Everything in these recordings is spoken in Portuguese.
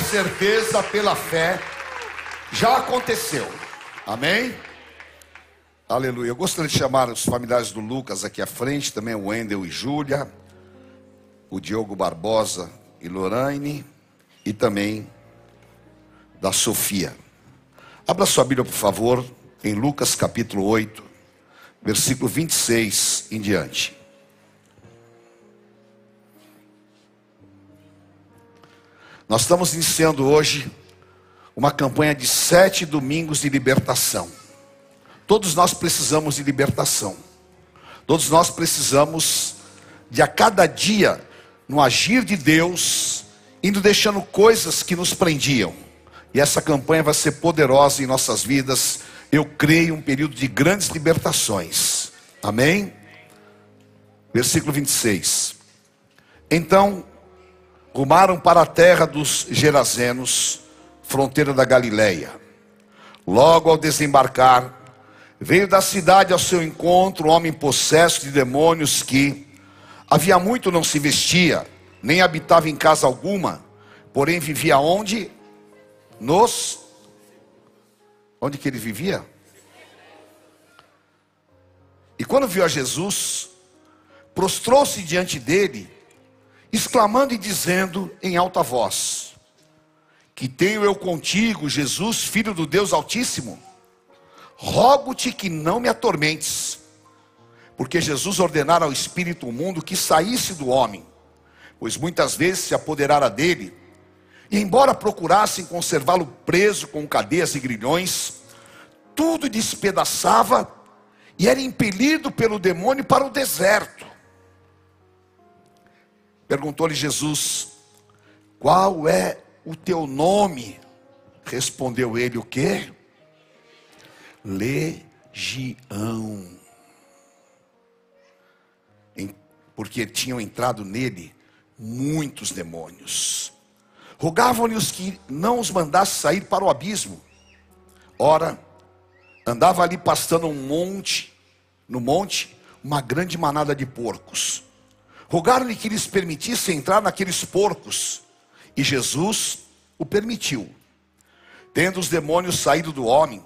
Com certeza, pela fé, já aconteceu. Amém? Aleluia. Eu gostaria de chamar os familiares do Lucas aqui à frente, também o Wendel e Júlia, o Diogo Barbosa e Lorraine, e também da Sofia. Abra sua Bíblia, por favor, em Lucas capítulo 8, versículo 26 em diante. Nós estamos iniciando hoje uma campanha de sete domingos de libertação. Todos nós precisamos de libertação. Todos nós precisamos de a cada dia, no agir de Deus, indo deixando coisas que nos prendiam. E essa campanha vai ser poderosa em nossas vidas. Eu creio um período de grandes libertações. Amém? Versículo 26. Então rumaram para a terra dos Gerazenos, fronteira da Galileia. Logo ao desembarcar, veio da cidade ao seu encontro um homem possesso de demônios que havia muito não se vestia, nem habitava em casa alguma, porém vivia onde? Nos Onde que ele vivia? E quando viu a Jesus, prostrou-se diante dele exclamando e dizendo em alta voz: Que tenho eu contigo, Jesus, filho do Deus Altíssimo? Rogo-te que não me atormentes. Porque Jesus ordenara ao espírito mundo que saísse do homem, pois muitas vezes se apoderara dele, e embora procurassem conservá-lo preso com cadeias e grilhões, tudo despedaçava e era impelido pelo demônio para o deserto Perguntou-lhe Jesus: Qual é o teu nome? Respondeu ele: O que? Legião. Porque tinham entrado nele muitos demônios. Rogavam-lhe os que não os mandasse sair para o abismo. Ora, andava ali pastando um monte, no monte, uma grande manada de porcos Rogaram-lhe que lhes permitisse entrar naqueles porcos, e Jesus o permitiu. Tendo os demônios saído do homem,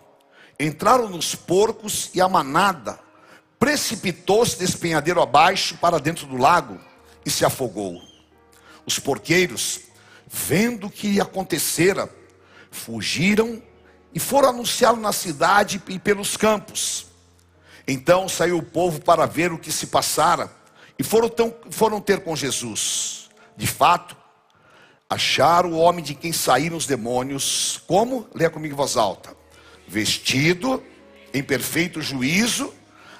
entraram nos porcos e a manada precipitou-se despenhadeiro abaixo para dentro do lago e se afogou. Os porqueiros, vendo o que acontecera, fugiram e foram anunciá-lo na cidade e pelos campos. Então saiu o povo para ver o que se passara. E foram, tão, foram ter com Jesus. De fato, acharam o homem de quem saíram os demônios, como? Leia comigo em voz alta. Vestido em perfeito juízo,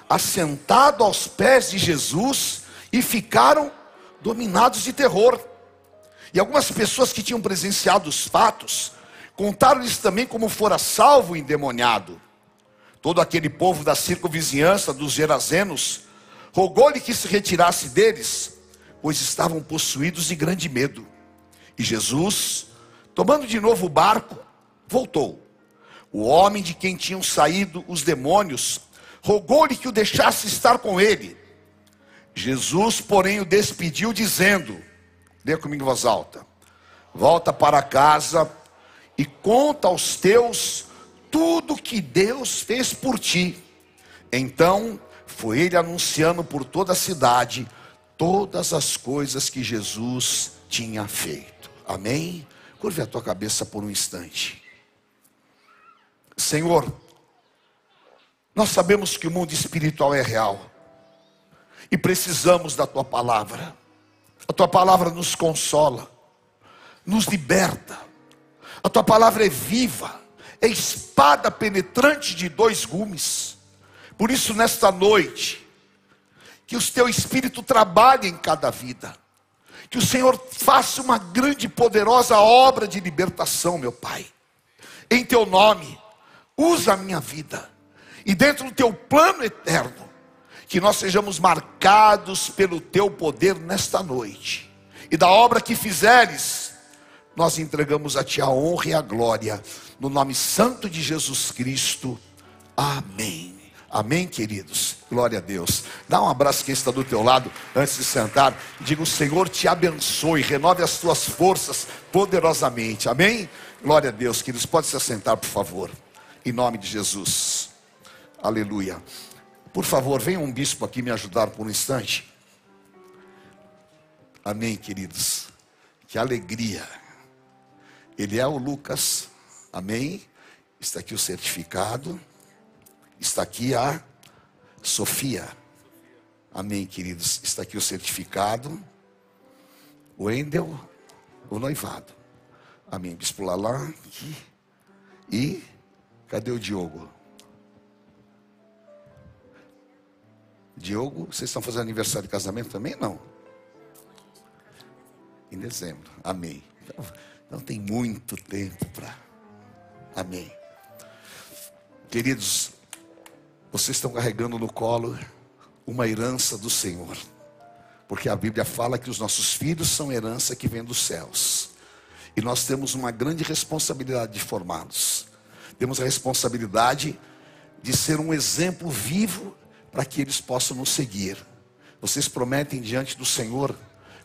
assentado aos pés de Jesus, e ficaram dominados de terror. E algumas pessoas que tinham presenciado os fatos, contaram-lhes também como fora salvo o endemoniado. Todo aquele povo da circunvizinhança dos Gerazenos rogou-lhe que se retirasse deles, pois estavam possuídos de grande medo. E Jesus, tomando de novo o barco, voltou. O homem de quem tinham saído os demônios, rogou-lhe que o deixasse estar com ele. Jesus, porém, o despediu, dizendo: Lê comigo em voz alta. Volta para casa e conta aos teus tudo que Deus fez por ti. Então foi ele anunciando por toda a cidade todas as coisas que Jesus tinha feito. Amém? Curve a tua cabeça por um instante. Senhor, nós sabemos que o mundo espiritual é real e precisamos da tua palavra. A tua palavra nos consola, nos liberta. A tua palavra é viva, é espada penetrante de dois gumes por isso, nesta noite, que o teu Espírito trabalhe em cada vida, que o Senhor faça uma grande e poderosa obra de libertação, meu Pai, em teu nome, usa a minha vida, e dentro do teu plano eterno, que nós sejamos marcados pelo teu poder nesta noite, e da obra que fizeres, nós entregamos a Ti a honra e a glória, no nome santo de Jesus Cristo. Amém. Amém, queridos? Glória a Deus. Dá um abraço quem está do teu lado antes de sentar. Diga: O Senhor te abençoe, renove as tuas forças poderosamente. Amém? Glória a Deus, queridos. Pode se assentar, por favor. Em nome de Jesus. Aleluia. Por favor, venha um bispo aqui me ajudar por um instante. Amém, queridos. Que alegria. Ele é o Lucas. Amém. Está aqui o certificado. Está aqui a Sofia. Amém, queridos. Está aqui o certificado. O Endel, o noivado. Amém. Bispo Lalá. E cadê o Diogo? Diogo, vocês estão fazendo aniversário de casamento também? Não. Em dezembro. Amém. Então, então tem muito tempo para. Amém. Queridos, vocês estão carregando no colo uma herança do Senhor. Porque a Bíblia fala que os nossos filhos são herança que vem dos céus. E nós temos uma grande responsabilidade de formá-los. Temos a responsabilidade de ser um exemplo vivo para que eles possam nos seguir. Vocês prometem diante do Senhor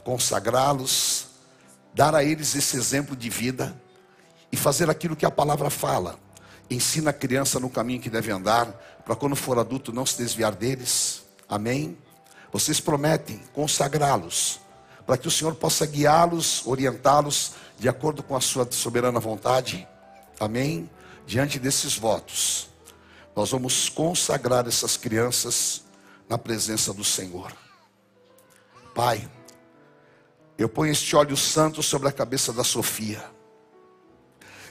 consagrá-los, dar a eles esse exemplo de vida e fazer aquilo que a palavra fala. Ensina a criança no caminho que deve andar, para quando for adulto não se desviar deles. Amém? Vocês prometem consagrá-los, para que o Senhor possa guiá-los, orientá-los de acordo com a sua soberana vontade. Amém? Diante desses votos, nós vamos consagrar essas crianças na presença do Senhor. Pai, eu ponho este óleo santo sobre a cabeça da Sofia.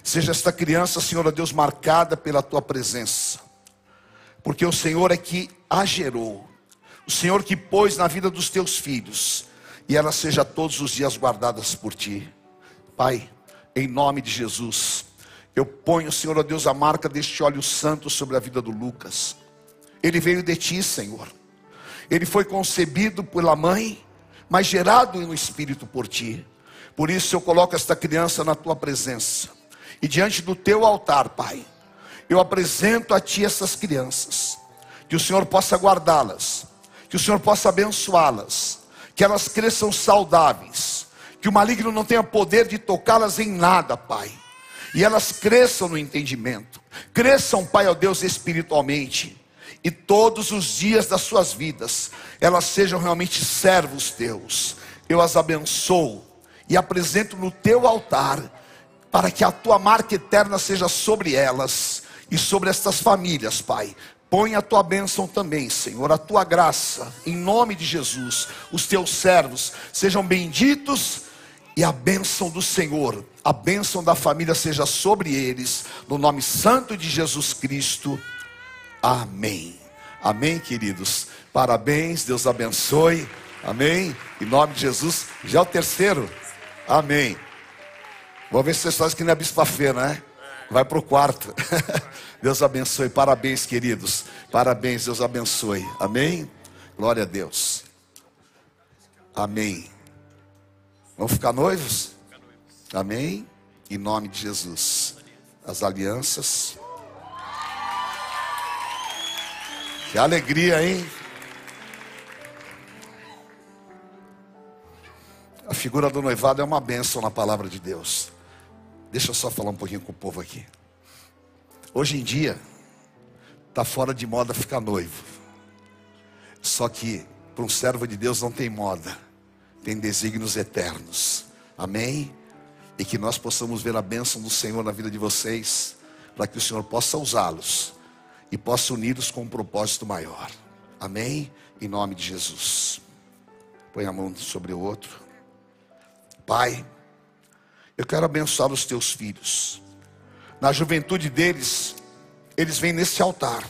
Seja esta criança, Senhor, a Deus, marcada pela tua presença, porque o Senhor é que a gerou, o Senhor que pôs na vida dos teus filhos, e ela seja todos os dias guardadas por ti. Pai, em nome de Jesus, eu ponho, Senhor, Deus, a marca deste óleo santo sobre a vida do Lucas. Ele veio de ti, Senhor. Ele foi concebido pela mãe, mas gerado no espírito por ti. Por isso eu coloco esta criança na tua presença e diante do teu altar, Pai, eu apresento a Ti essas crianças, que o Senhor possa guardá-las, que o Senhor possa abençoá-las, que elas cresçam saudáveis, que o maligno não tenha poder de tocá-las em nada, Pai, e elas cresçam no entendimento, cresçam, Pai, ó Deus, espiritualmente, e todos os dias das suas vidas, elas sejam realmente servos teus. Eu as abençoo e apresento no teu altar para que a tua marca eterna seja sobre elas e sobre estas famílias, Pai. Põe a tua bênção também, Senhor, a tua graça, em nome de Jesus. Os teus servos sejam benditos e a bênção do Senhor, a bênção da família seja sobre eles, no nome santo de Jesus Cristo. Amém. Amém, queridos. Parabéns, Deus abençoe. Amém. Em nome de Jesus. Já é o terceiro. Amém. Vamos ver se vocês fazem que não é bispa-feira, né? Vai para o quarto. Deus abençoe. Parabéns, queridos. Parabéns, Deus abençoe. Amém? Glória a Deus. Amém. Vamos ficar noivos? Amém? Em nome de Jesus. As alianças. Que alegria, hein? A figura do noivado é uma bênção na palavra de Deus. Deixa eu só falar um pouquinho com o povo aqui. Hoje em dia, está fora de moda ficar noivo. Só que para um servo de Deus não tem moda, tem desígnios eternos. Amém? E que nós possamos ver a bênção do Senhor na vida de vocês, para que o Senhor possa usá-los e possa uni-los com um propósito maior. Amém? Em nome de Jesus. Põe a mão sobre o outro. Pai. Eu quero abençoar os teus filhos. Na juventude deles, eles vêm nesse altar.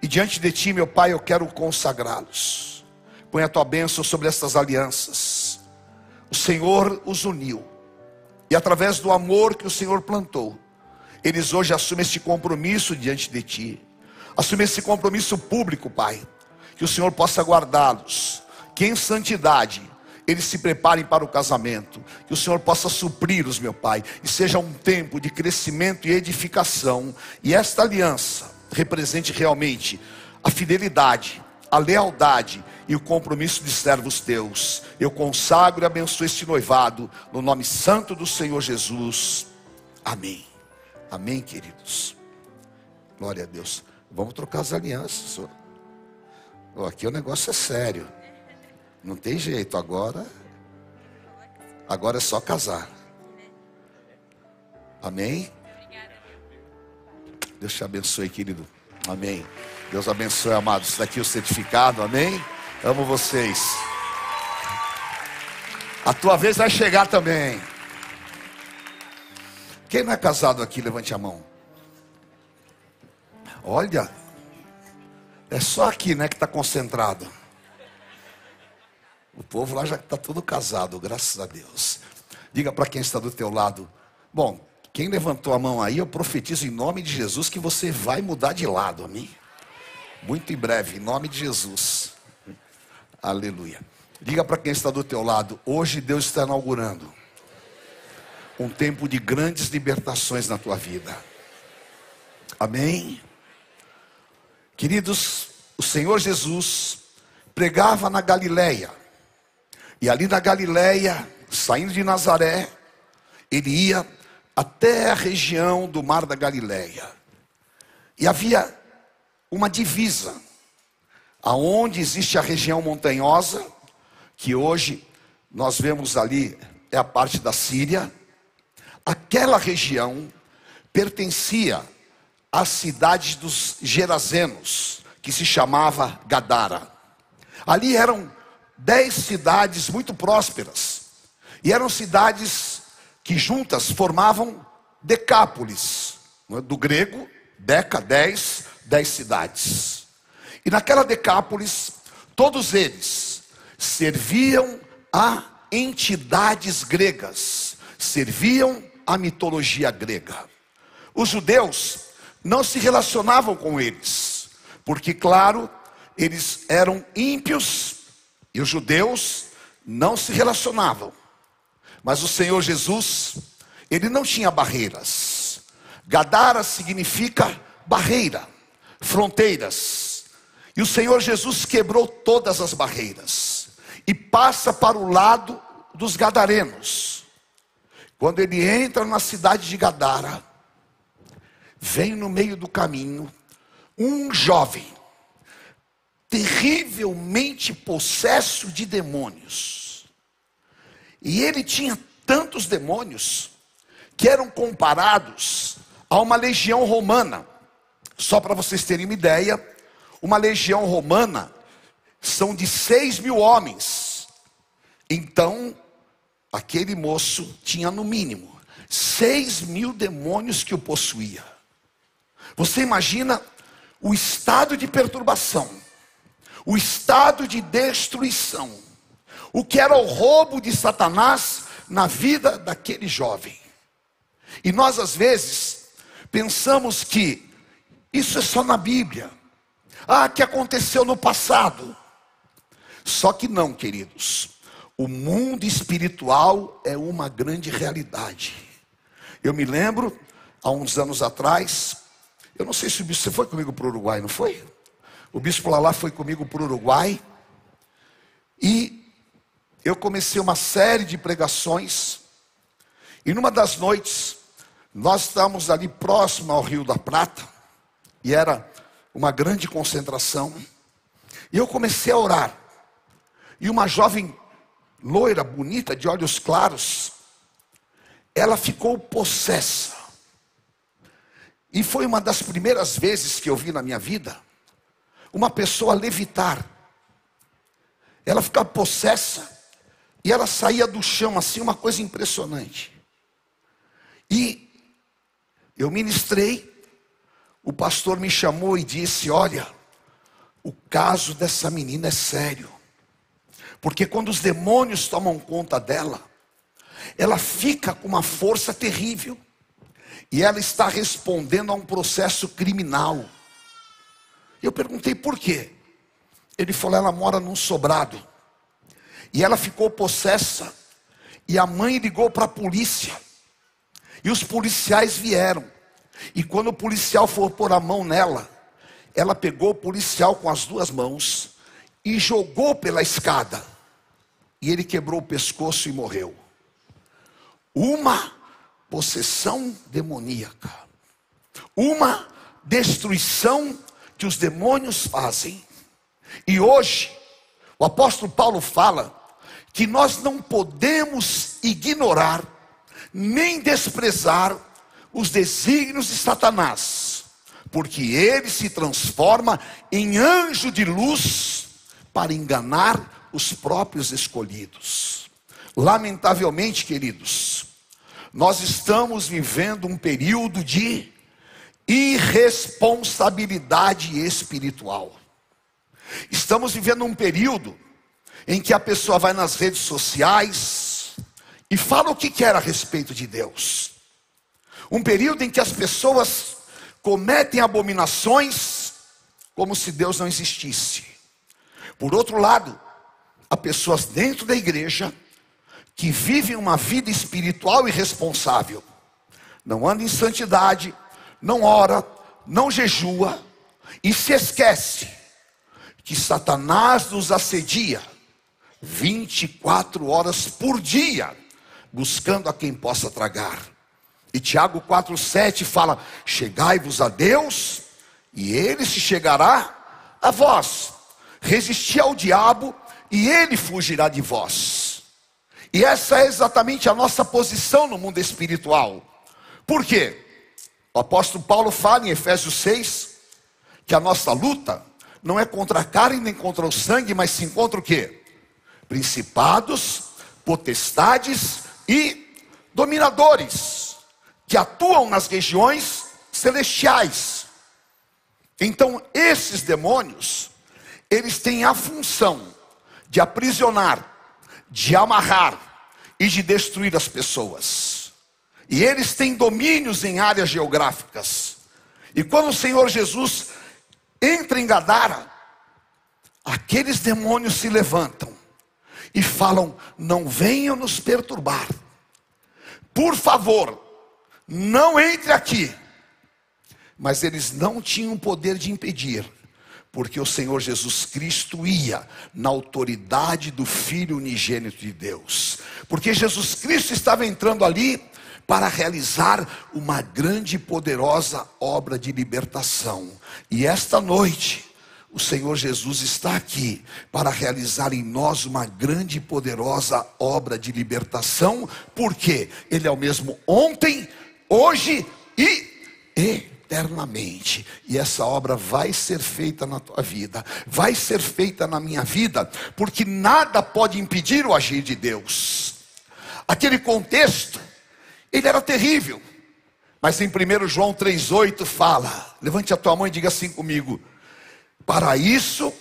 E diante de ti, meu Pai, eu quero consagrá-los. Põe a tua bênção sobre estas alianças. O Senhor os uniu. E através do amor que o Senhor plantou, eles hoje assumem este compromisso diante de ti. Assumem esse compromisso público, Pai. Que o Senhor possa guardá-los. Que em santidade eles se preparem para o casamento, que o Senhor possa supri-los, meu Pai, e seja um tempo de crescimento e edificação, e esta aliança represente realmente a fidelidade, a lealdade e o compromisso de servos teus. Eu consagro e abençoo este noivado no nome santo do Senhor Jesus. Amém. Amém, queridos. Glória a Deus. Vamos trocar as alianças. Oh, aqui o negócio é sério. Não tem jeito agora. Agora é só casar. Amém? Deus te abençoe, querido. Amém. Deus abençoe, amados. Daqui é o certificado. Amém? Amo vocês. A tua vez vai chegar também. Quem não é casado aqui, levante a mão. Olha, é só aqui, né, que está concentrado. O povo lá já está todo casado, graças a Deus. Diga para quem está do teu lado. Bom, quem levantou a mão aí, eu profetizo em nome de Jesus que você vai mudar de lado, amém? Muito em breve, em nome de Jesus. Aleluia. Diga para quem está do teu lado, hoje Deus está inaugurando um tempo de grandes libertações na tua vida. Amém. Queridos, o Senhor Jesus pregava na Galileia. E ali na Galileia, saindo de Nazaré, ele ia até a região do Mar da Galileia. E havia uma divisa, aonde existe a região montanhosa, que hoje nós vemos ali é a parte da Síria. Aquela região pertencia à cidade dos Gerazenos, que se chamava Gadara. Ali eram dez cidades muito prósperas, e eram cidades que juntas formavam Decápolis, é? do grego, Deca, dez, dez cidades. E naquela Decápolis, todos eles serviam a entidades gregas, serviam a mitologia grega. Os judeus não se relacionavam com eles, porque, claro, eles eram ímpios e os judeus não se relacionavam. Mas o Senhor Jesus, ele não tinha barreiras. Gadara significa barreira, fronteiras. E o Senhor Jesus quebrou todas as barreiras e passa para o lado dos gadarenos. Quando ele entra na cidade de Gadara, vem no meio do caminho um jovem, terrivelmente possesso de demônios. E ele tinha tantos demônios que eram comparados a uma legião romana. Só para vocês terem uma ideia, uma legião romana são de seis mil homens. Então, aquele moço tinha no mínimo seis mil demônios que o possuía. Você imagina o estado de perturbação, o estado de destruição, o que era o roubo de Satanás na vida daquele jovem. E nós às vezes pensamos que isso é só na Bíblia. Ah, que aconteceu no passado. Só que não, queridos. O mundo espiritual é uma grande realidade. Eu me lembro, há uns anos atrás, eu não sei se você foi comigo para o Uruguai, não foi? O bispo Lalá foi comigo para o Uruguai. E eu comecei uma série de pregações. E numa das noites, nós estávamos ali próximo ao Rio da Prata. E era uma grande concentração. E eu comecei a orar. E uma jovem loira, bonita, de olhos claros, ela ficou possessa. E foi uma das primeiras vezes que eu vi na minha vida uma pessoa levitar. Ela ficava possessa e ela saía do chão assim, uma coisa impressionante. E eu ministrei, o pastor me chamou e disse: Olha, o caso dessa menina é sério. Porque quando os demônios tomam conta dela, ela fica com uma força terrível. E ela está respondendo a um processo criminal. Eu perguntei por quê. Ele falou: ela mora num sobrado. E ela ficou possessa. E a mãe ligou para a polícia. E os policiais vieram. E quando o policial for pôr a mão nela, ela pegou o policial com as duas mãos e jogou pela escada. E ele quebrou o pescoço e morreu. Uma possessão demoníaca. Uma destruição que os demônios fazem. E hoje, o apóstolo Paulo fala que nós não podemos ignorar nem desprezar os desígnios de Satanás, porque ele se transforma em anjo de luz para enganar os próprios escolhidos. Lamentavelmente, queridos, nós estamos vivendo um período de irresponsabilidade espiritual. Estamos vivendo um período em que a pessoa vai nas redes sociais e fala o que quer a respeito de Deus. Um período em que as pessoas cometem abominações como se Deus não existisse. Por outro lado, há pessoas dentro da igreja que vivem uma vida espiritual irresponsável. Não andam em santidade, não ora, não jejua e se esquece que Satanás nos assedia 24 horas por dia, buscando a quem possa tragar. E Tiago 4,7 fala: Chegai-vos a Deus, e ele se chegará a vós. Resisti ao diabo, e ele fugirá de vós. E essa é exatamente a nossa posição no mundo espiritual. Por quê? O apóstolo Paulo fala em Efésios 6 que a nossa luta não é contra a carne nem contra o sangue, mas sim contra o quê? Principados, potestades e dominadores que atuam nas regiões celestiais. Então, esses demônios, eles têm a função de aprisionar, de amarrar e de destruir as pessoas. E eles têm domínios em áreas geográficas. E quando o Senhor Jesus entra em Gadara, aqueles demônios se levantam e falam: Não venham nos perturbar. Por favor, não entre aqui. Mas eles não tinham poder de impedir, porque o Senhor Jesus Cristo ia na autoridade do Filho unigênito de Deus. Porque Jesus Cristo estava entrando ali para realizar uma grande e poderosa obra de libertação. E esta noite, o Senhor Jesus está aqui para realizar em nós uma grande e poderosa obra de libertação, porque Ele é o mesmo ontem, hoje e eternamente. E essa obra vai ser feita na tua vida, vai ser feita na minha vida, porque nada pode impedir o agir de Deus. Aquele contexto ele era terrível. Mas em 1 João 3,8 fala: levante a tua mão e diga assim comigo: para isso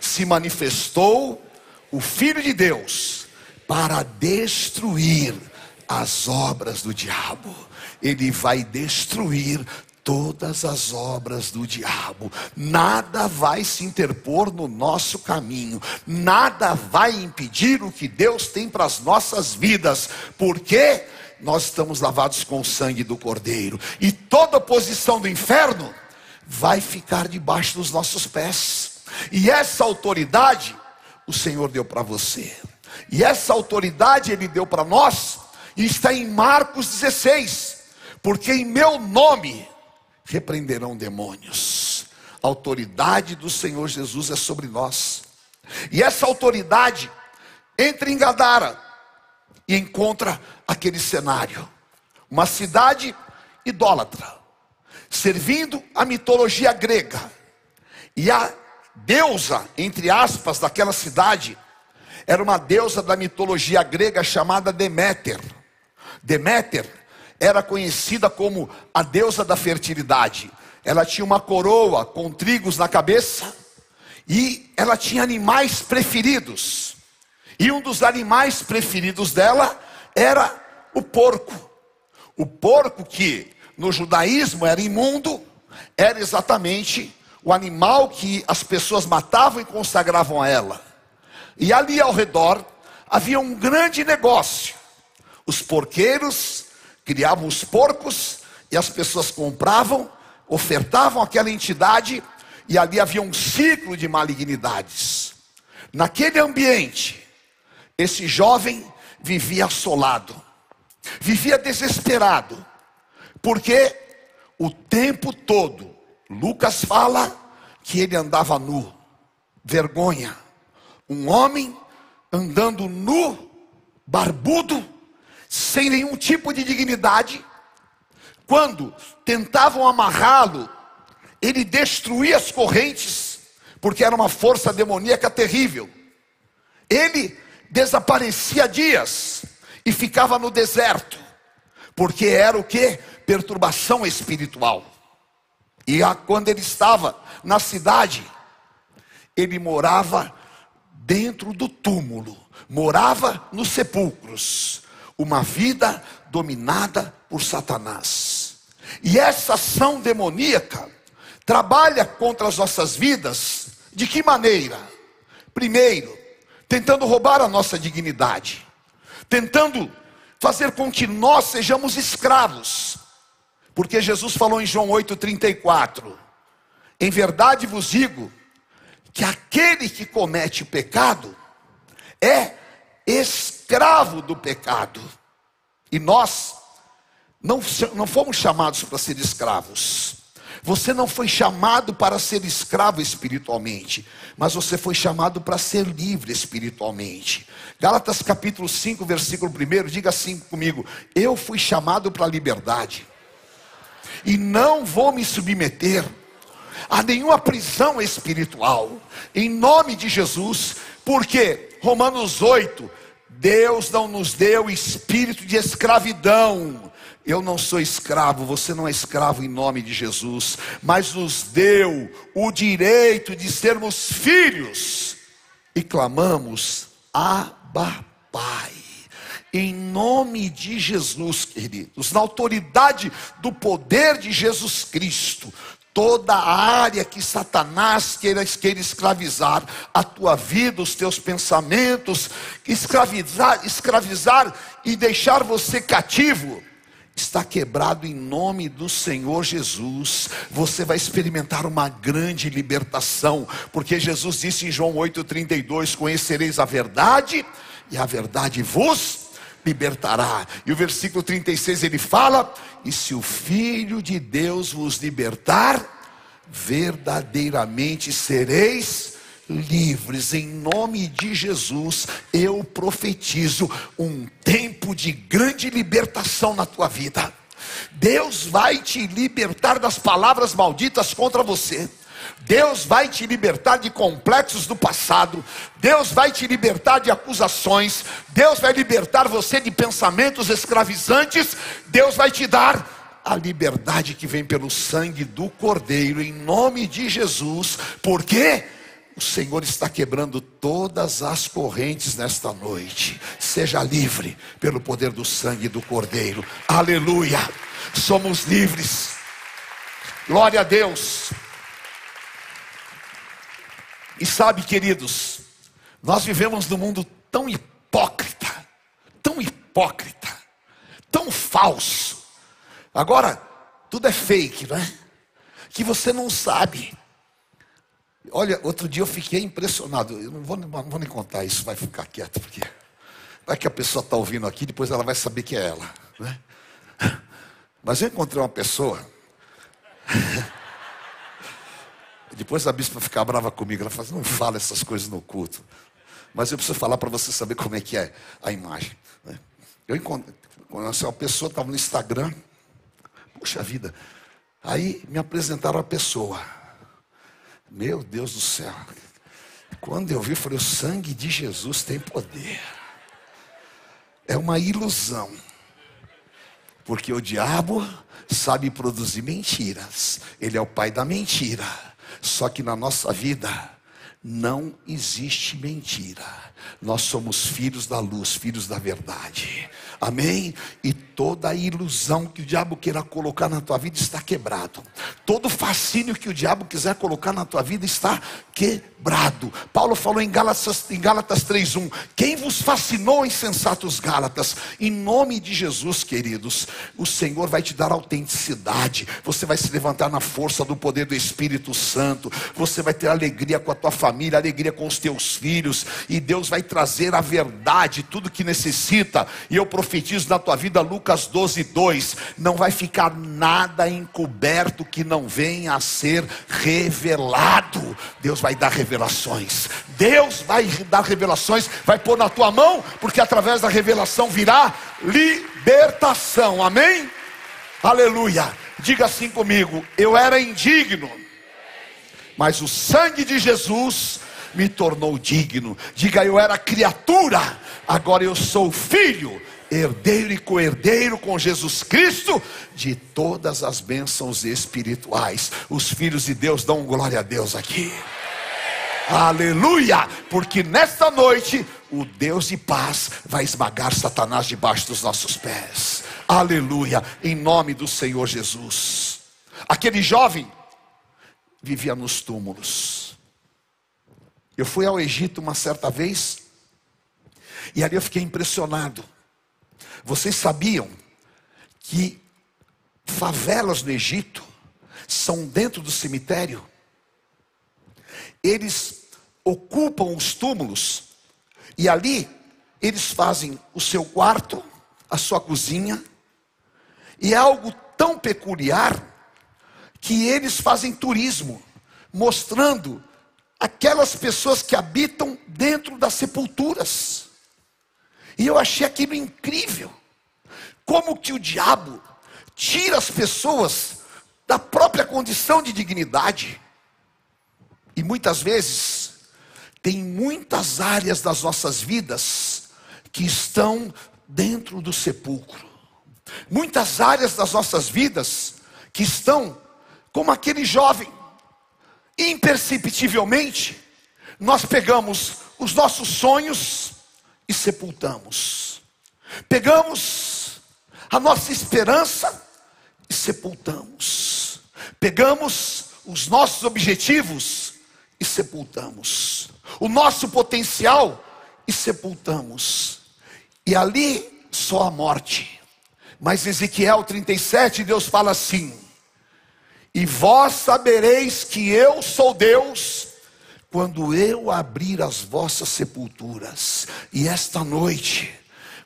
se manifestou o Filho de Deus, para destruir as obras do diabo. Ele vai destruir todas as obras do diabo. Nada vai se interpor no nosso caminho, nada vai impedir o que Deus tem para as nossas vidas, porque nós estamos lavados com o sangue do Cordeiro, e toda oposição do inferno vai ficar debaixo dos nossos pés, e essa autoridade o Senhor deu para você, e essa autoridade Ele deu para nós, e está em Marcos 16, porque em meu nome repreenderão demônios, a autoridade do Senhor Jesus é sobre nós, e essa autoridade entra em Gadara, e encontra aquele cenário: uma cidade idólatra, servindo a mitologia grega, e a deusa, entre aspas, daquela cidade, era uma deusa da mitologia grega chamada Deméter. Deméter era conhecida como a deusa da fertilidade. Ela tinha uma coroa com trigos na cabeça e ela tinha animais preferidos. E um dos animais preferidos dela era o porco. O porco que no judaísmo era imundo, era exatamente o animal que as pessoas matavam e consagravam a ela. E ali ao redor havia um grande negócio. Os porqueiros criavam os porcos e as pessoas compravam, ofertavam aquela entidade e ali havia um ciclo de malignidades. Naquele ambiente, esse jovem vivia assolado, vivia desesperado, porque o tempo todo, Lucas fala que ele andava nu, vergonha. Um homem andando nu, barbudo, sem nenhum tipo de dignidade. Quando tentavam amarrá-lo, ele destruía as correntes, porque era uma força demoníaca terrível. Ele desaparecia dias e ficava no deserto, porque era o que? Perturbação espiritual. E quando ele estava na cidade, ele morava dentro do túmulo, morava nos sepulcros, uma vida dominada por Satanás. E essa ação demoníaca trabalha contra as nossas vidas de que maneira? Primeiro, tentando roubar a nossa dignidade, tentando fazer com que nós sejamos escravos. Porque Jesus falou em João 8:34: Em verdade vos digo que aquele que comete o pecado é escravo do pecado. E nós não, não fomos chamados para ser escravos. Você não foi chamado para ser escravo espiritualmente, mas você foi chamado para ser livre espiritualmente. Gálatas capítulo 5, versículo 1, diga assim comigo: Eu fui chamado para a liberdade, e não vou me submeter a nenhuma prisão espiritual, em nome de Jesus, porque Romanos 8, Deus não nos deu espírito de escravidão. Eu não sou escravo, você não é escravo em nome de Jesus, mas nos deu o direito de sermos filhos e clamamos: Abba, Pai em nome de Jesus, queridos, na autoridade do poder de Jesus Cristo, toda a área que Satanás queira, queira escravizar a tua vida, os teus pensamentos, escravizar, escravizar e deixar você cativo, está quebrado em nome do Senhor Jesus. Você vai experimentar uma grande libertação, porque Jesus disse em João 8:32: Conhecereis a verdade, e a verdade vos libertará. E o versículo 36 ele fala: E se o Filho de Deus vos libertar, verdadeiramente sereis livres. Em nome de Jesus, eu profetizo um tempo de grande libertação na tua vida. Deus vai te libertar das palavras malditas contra você. Deus vai te libertar de complexos do passado, Deus vai te libertar de acusações, Deus vai libertar você de pensamentos escravizantes, Deus vai te dar a liberdade que vem pelo sangue do Cordeiro, em nome de Jesus, porque o Senhor está quebrando todas as correntes nesta noite. Seja livre pelo poder do sangue do Cordeiro. Aleluia! Somos livres. Glória a Deus. E sabe, queridos, nós vivemos num mundo tão hipócrita, tão hipócrita, tão falso. Agora, tudo é fake, não é? Que você não sabe. Olha, outro dia eu fiquei impressionado. Eu não vou, não vou nem contar isso, vai ficar quieto, porque vai que a pessoa está ouvindo aqui, depois ela vai saber que é ela. Né? Mas eu encontrei uma pessoa Depois a bispa ficar brava comigo, ela fala, não fala essas coisas no culto. Mas eu preciso falar para você saber como é que é a imagem. Né? Eu encontrei, uma pessoa estava no Instagram, puxa vida. Aí me apresentaram a pessoa. Meu Deus do céu. Quando eu vi, eu falei: o sangue de Jesus tem poder. É uma ilusão. Porque o diabo sabe produzir mentiras. Ele é o pai da mentira. Só que na nossa vida não existe mentira. Nós somos filhos da luz, filhos da verdade. Amém? E toda ilusão que o diabo queira colocar na tua vida está quebrado. Todo fascínio que o diabo quiser colocar na tua vida está quebrado. Paulo falou em Gálatas, em Gálatas 3:1, quem vos fascinou, insensatos Gálatas? Em nome de Jesus, queridos, o Senhor vai te dar autenticidade. Você vai se levantar na força do poder do Espírito Santo. Você vai ter alegria com a tua família, alegria com os teus filhos, e Deus vai trazer a verdade, tudo que necessita. E eu profetizo na tua vida Lucas 12, 2: não vai ficar nada encoberto que não venha a ser revelado. Deus vai dar revelações. Deus vai dar revelações, vai pôr na tua mão, porque através da revelação virá libertação. Amém? Aleluia. Diga assim comigo: eu era indigno, mas o sangue de Jesus me tornou digno. Diga, eu era criatura, agora eu sou filho herdeiro e co-herdeiro com Jesus Cristo de todas as bênçãos espirituais. Os filhos de Deus dão glória a Deus aqui. Aleluia! Porque nesta noite o Deus de paz vai esmagar Satanás debaixo dos nossos pés. Aleluia! Em nome do Senhor Jesus. Aquele jovem vivia nos túmulos. Eu fui ao Egito uma certa vez e ali eu fiquei impressionado vocês sabiam que favelas no Egito são dentro do cemitério? Eles ocupam os túmulos e ali eles fazem o seu quarto, a sua cozinha, e é algo tão peculiar que eles fazem turismo, mostrando aquelas pessoas que habitam dentro das sepulturas. E eu achei aquilo incrível. Como que o diabo tira as pessoas da própria condição de dignidade. E muitas vezes tem muitas áreas das nossas vidas que estão dentro do sepulcro. Muitas áreas das nossas vidas que estão como aquele jovem. Imperceptivelmente, nós pegamos os nossos sonhos e sepultamos. Pegamos a nossa esperança e sepultamos. Pegamos os nossos objetivos e sepultamos. O nosso potencial e sepultamos. E ali só a morte. Mas Ezequiel 37, Deus fala assim: E vós sabereis que eu sou Deus quando eu abrir as vossas sepulturas, e esta noite,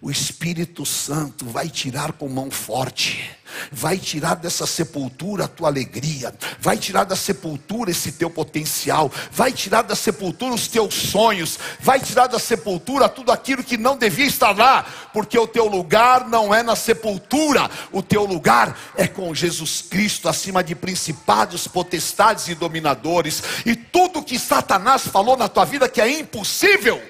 o Espírito Santo vai tirar com mão forte, vai tirar dessa sepultura a tua alegria, vai tirar da sepultura esse teu potencial, vai tirar da sepultura os teus sonhos, vai tirar da sepultura tudo aquilo que não devia estar lá, porque o teu lugar não é na sepultura, o teu lugar é com Jesus Cristo, acima de principados, potestades e dominadores, e tudo que Satanás falou na tua vida que é impossível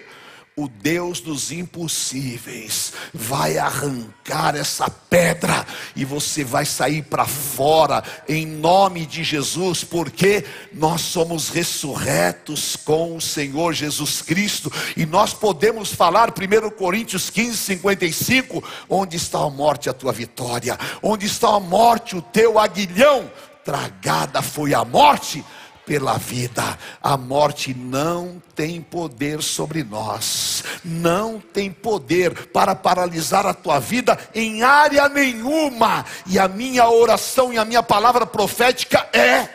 o Deus dos impossíveis vai arrancar essa pedra e você vai sair para fora em nome de Jesus, porque nós somos ressurretos com o Senhor Jesus Cristo. E nós podemos falar 1 Coríntios 15, 55, onde está a morte a tua vitória, onde está a morte o teu aguilhão, tragada foi a morte pela vida. A morte não tem poder sobre nós, não tem poder para paralisar a tua vida em área nenhuma. E a minha oração e a minha palavra profética é: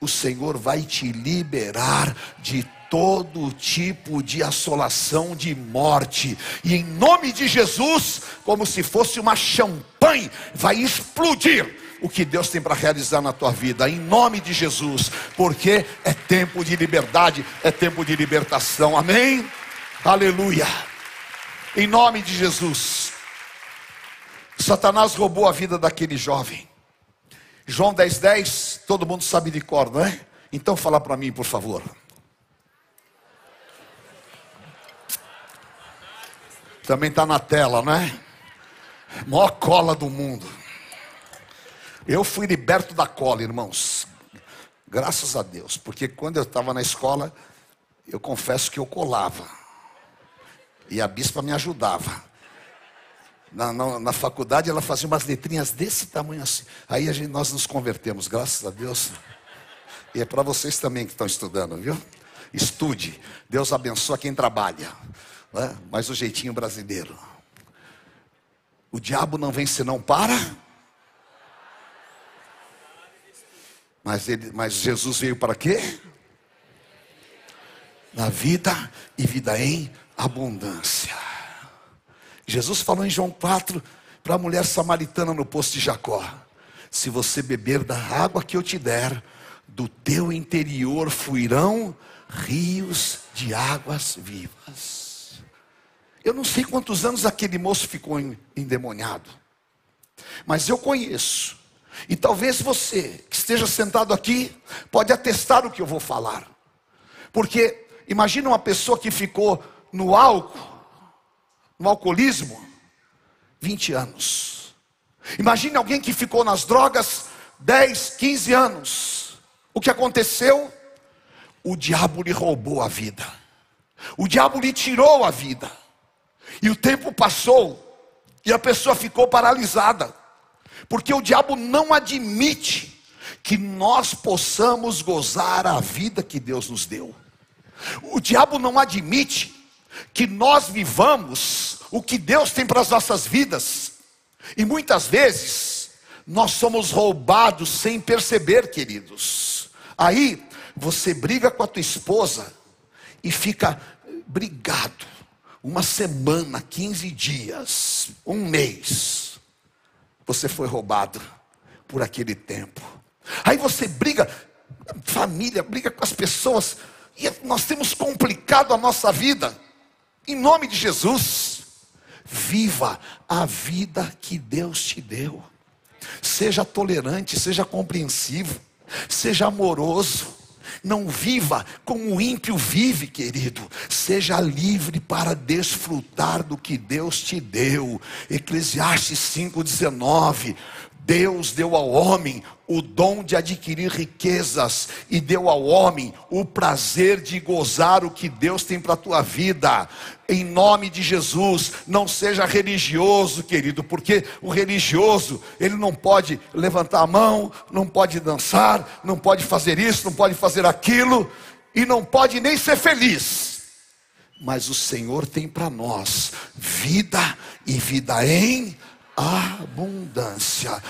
o Senhor vai te liberar de todo tipo de assolação de morte, e em nome de Jesus, como se fosse uma champanhe, vai explodir o que Deus tem para realizar na tua vida, em nome de Jesus, porque é tempo de liberdade, é tempo de libertação, amém? Aleluia, em nome de Jesus. Satanás roubou a vida daquele jovem. João 10, 10, todo mundo sabe de cor, não é? Então fala para mim, por favor. Também está na tela, não é? Maior cola do mundo. Eu fui liberto da cola, irmãos. Graças a Deus, porque quando eu estava na escola, eu confesso que eu colava. E a bispa me ajudava. na, na, na, faculdade ela fazia umas letrinhas desse tamanho assim. Aí gente, nós nos convertemos, graças a Deus. E é para vocês também que estão estudando, viu? Estude. Deus abençoa quem trabalha. Né? Mas o jeitinho brasileiro. O diabo não vem senão para. Mas, ele, mas Jesus veio para quê? Na vida e vida em abundância. Jesus falou em João 4 para a mulher samaritana no poço de Jacó: Se você beber da água que eu te der, do teu interior fluirão rios de águas vivas. Eu não sei quantos anos aquele moço ficou endemoniado, mas eu conheço, e talvez você que esteja sentado aqui pode atestar o que eu vou falar, porque imagina uma pessoa que ficou no álcool, no alcoolismo, 20 anos. Imagine alguém que ficou nas drogas 10, 15 anos. O que aconteceu? O diabo lhe roubou a vida. O diabo lhe tirou a vida. E o tempo passou e a pessoa ficou paralisada. Porque o diabo não admite que nós possamos gozar a vida que Deus nos deu. O diabo não admite que nós vivamos o que Deus tem para as nossas vidas. E muitas vezes nós somos roubados sem perceber, queridos. Aí você briga com a tua esposa e fica brigado uma semana, 15 dias, um mês. Você foi roubado por aquele tempo. Aí você briga, família, briga com as pessoas, e nós temos complicado a nossa vida. Em nome de Jesus, viva a vida que Deus te deu. Seja tolerante, seja compreensivo, seja amoroso. Não viva como o ímpio vive, querido. Seja livre para desfrutar do que Deus te deu. Eclesiastes 5,19. Deus deu ao homem o dom de adquirir riquezas e deu ao homem o prazer de gozar o que Deus tem para a tua vida. Em nome de Jesus, não seja religioso, querido, porque o religioso, ele não pode levantar a mão, não pode dançar, não pode fazer isso, não pode fazer aquilo e não pode nem ser feliz. Mas o Senhor tem para nós vida e vida em abundância.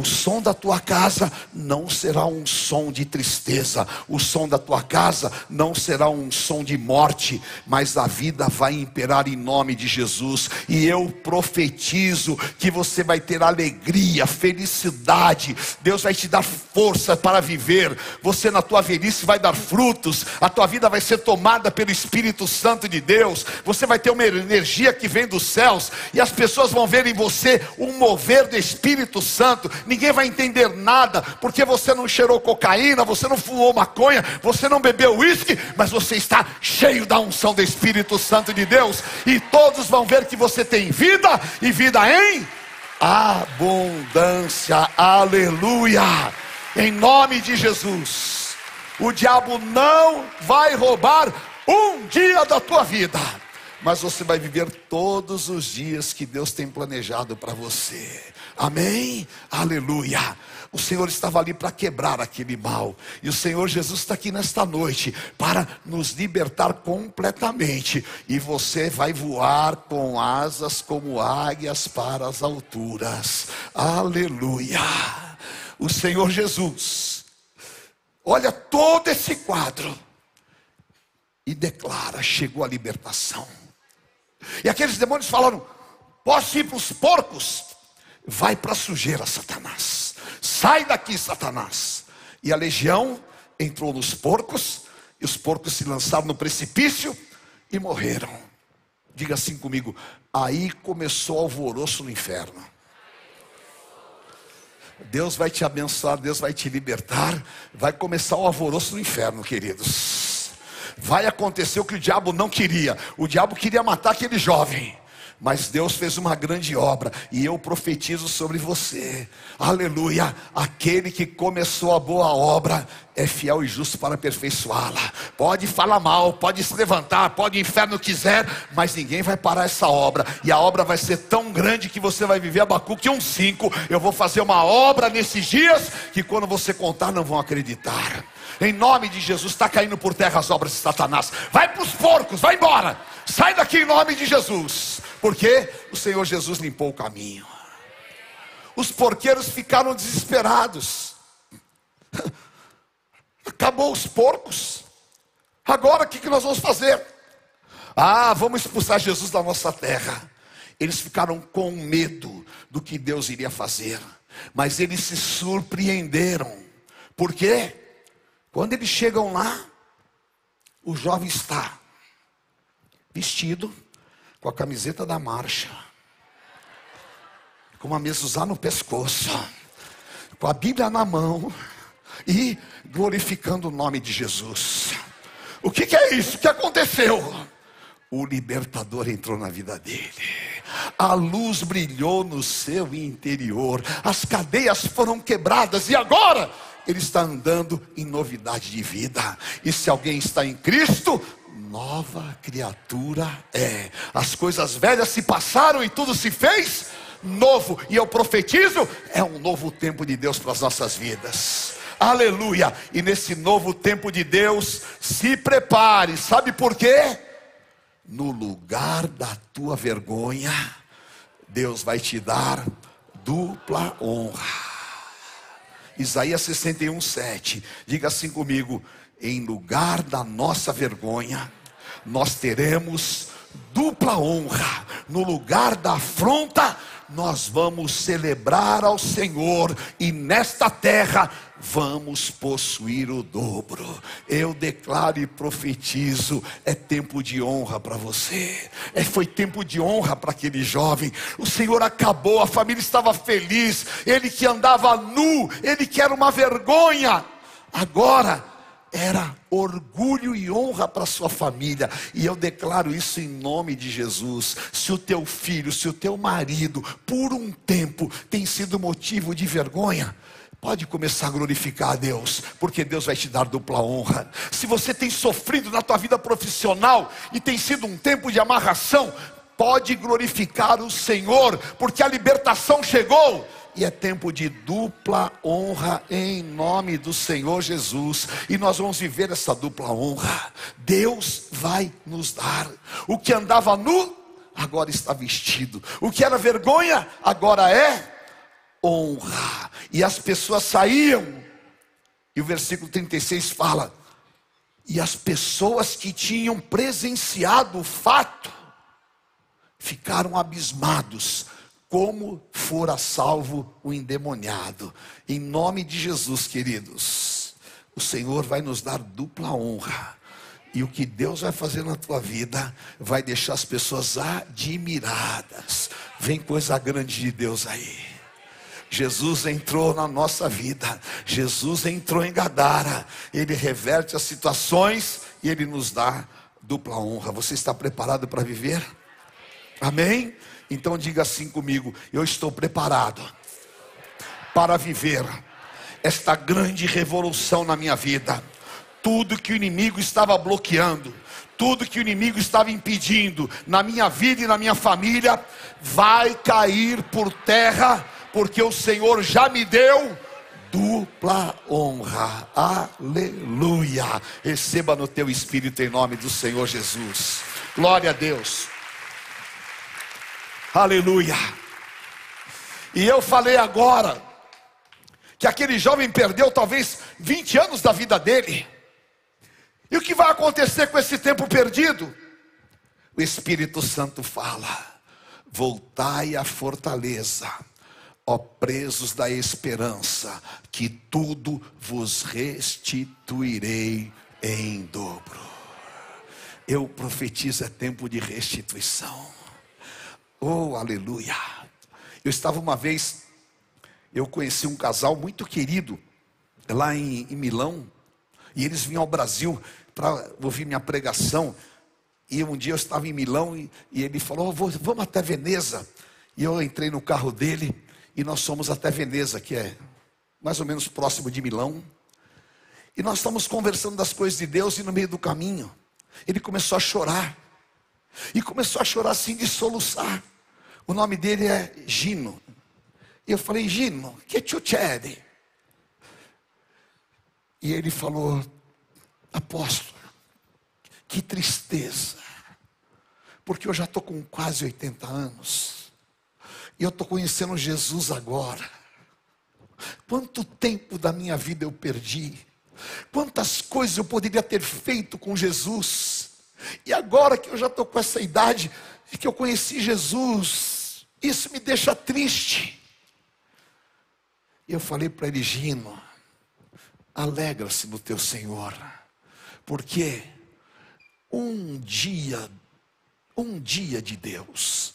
O som da tua casa não será um som de tristeza, o som da tua casa não será um som de morte, mas a vida vai imperar em nome de Jesus. E eu profetizo que você vai ter alegria, felicidade, Deus vai te dar força para viver. Você na tua velhice vai dar frutos, a tua vida vai ser tomada pelo Espírito Santo de Deus. Você vai ter uma energia que vem dos céus e as pessoas vão ver em você um mover do Espírito Santo ninguém vai entender nada, porque você não cheirou cocaína, você não fumou maconha, você não bebeu uísque, mas você está cheio da unção do Espírito Santo de Deus, e todos vão ver que você tem vida e vida em abundância, aleluia, em nome de Jesus. O diabo não vai roubar um dia da tua vida mas você vai viver todos os dias que Deus tem planejado para você. Amém? Aleluia. O Senhor estava ali para quebrar aquele mal, e o Senhor Jesus está aqui nesta noite para nos libertar completamente, e você vai voar com asas como águias para as alturas. Aleluia. O Senhor Jesus, olha todo esse quadro e declara: chegou a libertação. E aqueles demônios falaram: Posso ir para os porcos? Vai para a sujeira, Satanás. Sai daqui, Satanás. E a legião entrou nos porcos, e os porcos se lançaram no precipício e morreram. Diga assim comigo: aí começou o alvoroço no inferno. Deus vai te abençoar, Deus vai te libertar. Vai começar o alvoroço no inferno, queridos vai acontecer o que o diabo não queria. O diabo queria matar aquele jovem. Mas Deus fez uma grande obra e eu profetizo sobre você. Aleluia! Aquele que começou a boa obra é fiel e justo para aperfeiçoá-la. Pode falar mal, pode se levantar, pode o inferno quiser, mas ninguém vai parar essa obra. E a obra vai ser tão grande que você vai viver Abacuque um 5. Eu vou fazer uma obra nesses dias que quando você contar não vão acreditar. Em nome de Jesus, está caindo por terra as obras de Satanás. Vai para os porcos, vai embora. Sai daqui em nome de Jesus. Porque o Senhor Jesus limpou o caminho. Os porqueiros ficaram desesperados. Acabou os porcos. Agora o que, nós vamos fazer? Ah, vamos expulsar Jesus da nossa terra. Eles ficaram com medo do que Deus iria fazer, mas eles se surpreenderam. Por quê? Quando eles chegam lá, o jovem está vestido com a camiseta da marcha, com uma mezuzá no pescoço, com a Bíblia na mão e glorificando o nome de Jesus. O que, que é isso? O que aconteceu? O libertador entrou na vida dele. A luz brilhou no seu interior. As cadeias foram quebradas e agora ele está andando em novidade de vida. E se alguém está em Cristo, nova criatura é. As coisas velhas se passaram e tudo se fez novo. E eu profetizo: é um novo tempo de Deus para as nossas vidas. Aleluia! E nesse novo tempo de Deus, se prepare. Sabe por quê? No lugar da tua vergonha, Deus vai te dar dupla honra. Isaías 61, 7. Diga assim comigo: em lugar da nossa vergonha, nós teremos dupla honra. No lugar da afronta, nós vamos celebrar ao Senhor, e nesta terra vamos possuir o dobro. Eu declaro e profetizo: é tempo de honra para você. É, foi tempo de honra para aquele jovem. O Senhor acabou, a família estava feliz. Ele que andava nu, ele que era uma vergonha. Agora era orgulho e honra para sua família. E eu declaro isso em nome de Jesus. Se o teu filho, se o teu marido, por um tempo tem sido motivo de vergonha, Pode começar a glorificar a Deus, porque Deus vai te dar dupla honra. Se você tem sofrido na tua vida profissional e tem sido um tempo de amarração, pode glorificar o Senhor, porque a libertação chegou e é tempo de dupla honra em nome do Senhor Jesus. E nós vamos viver essa dupla honra. Deus vai nos dar. O que andava nu, agora está vestido. O que era vergonha, agora é honra. E as pessoas saíam. E o versículo 36 fala: E as pessoas que tinham presenciado o fato ficaram abismados como fora salvo o endemoniado. Em nome de Jesus, queridos, o Senhor vai nos dar dupla honra. E o que Deus vai fazer na tua vida vai deixar as pessoas admiradas. Vem coisa grande de Deus aí. Jesus entrou na nossa vida. Jesus entrou em Gadara. Ele reverte as situações e ele nos dá dupla honra. Você está preparado para viver? Amém? Então diga assim comigo: eu estou preparado para viver esta grande revolução na minha vida. Tudo que o inimigo estava bloqueando, tudo que o inimigo estava impedindo na minha vida e na minha família, vai cair por terra, porque o Senhor já me deu dupla honra. Aleluia. Receba no teu espírito em nome do Senhor Jesus. Glória a Deus. Aleluia. E eu falei agora que aquele jovem perdeu talvez 20 anos da vida dele. E o que vai acontecer com esse tempo perdido? O Espírito Santo fala: voltai à fortaleza, ó presos da esperança, que tudo vos restituirei em dobro. Eu profetizo é tempo de restituição. Oh, aleluia. Eu estava uma vez, eu conheci um casal muito querido lá em, em Milão, e eles vinham ao Brasil para ouvir minha pregação. E um dia eu estava em Milão e, e ele falou: oh, Vamos até Veneza. E eu entrei no carro dele e nós fomos até Veneza, que é mais ou menos próximo de Milão. E nós estamos conversando das coisas de Deus e no meio do caminho, ele começou a chorar. E começou a chorar assim de soluçar. O nome dele é Gino. E eu falei, Gino, que succede? E ele falou, apóstolo, que tristeza. Porque eu já estou com quase 80 anos. E eu estou conhecendo Jesus agora. Quanto tempo da minha vida eu perdi. Quantas coisas eu poderia ter feito com Jesus. E agora que eu já estou com essa idade, e que eu conheci Jesus, isso me deixa triste. E eu falei para ele, Gino, alegra-se no teu Senhor, porque um dia, um dia de Deus,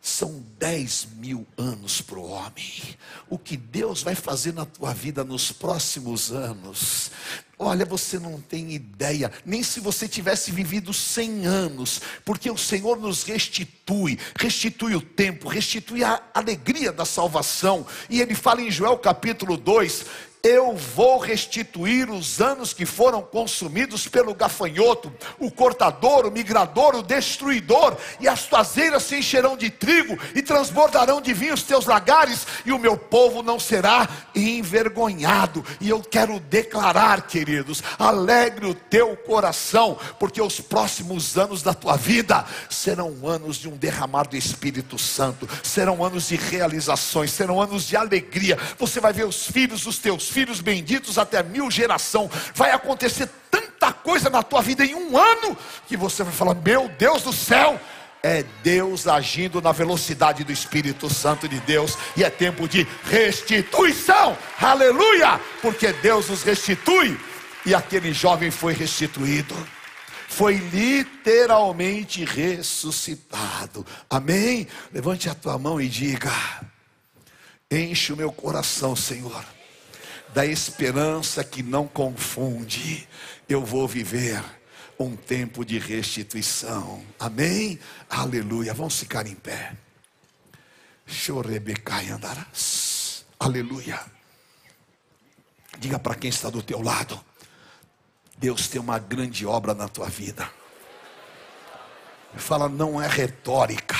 são dez mil anos para o homem. O que Deus vai fazer na tua vida nos próximos anos, olha, você não tem ideia, nem se você tivesse vivido cem anos, porque o Senhor nos restitui, restitui o tempo, restitui a alegria da salvação. E ele fala em Joel capítulo 2: eu vou restituir os anos que foram consumidos pelo gafanhoto, o cortador, o migrador, o destruidor, e as tuas eiras se encherão de trigo e transbordarão de vinho os teus lagares, e o meu povo não será envergonhado. E eu quero declarar, queridos, alegre o teu coração, porque os próximos anos da tua vida serão anos de um derramar do Espírito Santo, serão anos de realizações, serão anos de alegria. Você vai ver os filhos dos teus filhos benditos até mil geração. Vai acontecer tanta coisa na tua vida em um ano que você vai falar: Meu Deus do céu, é Deus agindo na velocidade do Espírito Santo de Deus, e é tempo de restituição, aleluia, porque Deus nos restitui, e aquele jovem foi restituído, foi literalmente ressuscitado, amém? Levante a tua mão e diga: Enche o meu coração, Senhor da esperança que não confunde, eu vou viver um tempo de restituição. Amém? Aleluia. Vamos ficar em pé. Chorebecai andarás. Aleluia. Diga para quem está do teu lado: Deus tem uma grande obra na tua vida. Fala, não é retórica,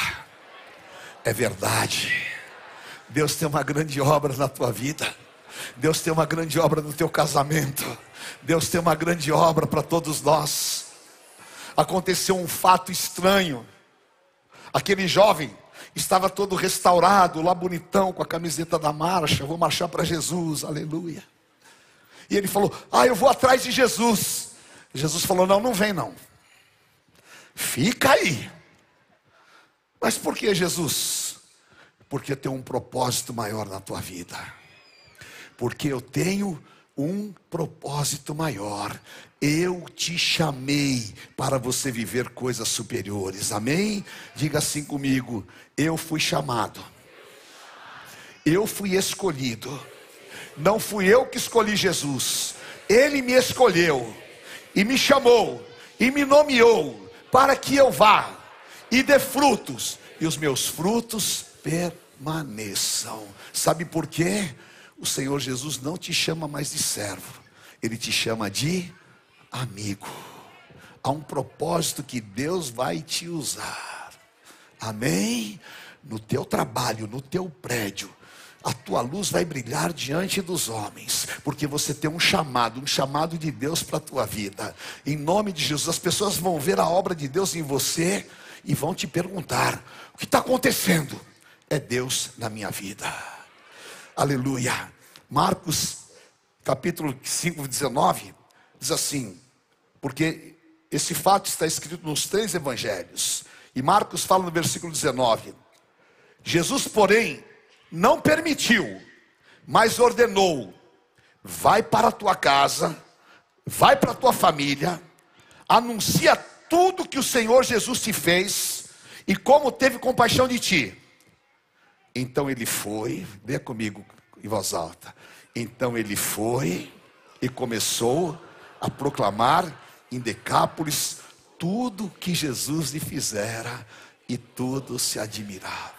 é verdade. Deus tem uma grande obra na tua vida. Deus tem uma grande obra no teu casamento. Deus tem uma grande obra para todos nós. Aconteceu um fato estranho. Aquele jovem estava todo restaurado, lá bonitão, com a camiseta da marcha. Vou marchar para Jesus, aleluia. E ele falou: Ah, eu vou atrás de Jesus. Jesus falou: Não, não vem não. Fica aí. Mas por que Jesus? Porque tem um propósito maior na tua vida porque eu tenho um propósito maior. Eu te chamei para você viver coisas superiores. Amém? Diga assim comigo: eu fui chamado. Eu fui escolhido. Não fui eu que escolhi Jesus. Ele me escolheu e me chamou e me nomeou para que eu vá e dê frutos e os meus frutos permaneçam. Sabe por quê? O Senhor Jesus não te chama mais de servo, ele te chama de amigo. Há um propósito que Deus vai te usar. Amém? No teu trabalho, no teu prédio, a tua luz vai brilhar diante dos homens, porque você tem um chamado, um chamado de Deus para a tua vida. Em nome de Jesus, as pessoas vão ver a obra de Deus em você e vão te perguntar: o que está acontecendo? É Deus na minha vida. Aleluia. Marcos, capítulo 5, 19, diz assim: porque esse fato está escrito nos três evangelhos. E Marcos fala no versículo 19: Jesus, porém, não permitiu, mas ordenou: vai para a tua casa, vai para a tua família, anuncia tudo que o Senhor Jesus te fez e como teve compaixão de ti. Então ele foi, vê comigo, em voz alta. Então ele foi e começou a proclamar em Decápolis tudo que Jesus lhe fizera e todos se admiravam.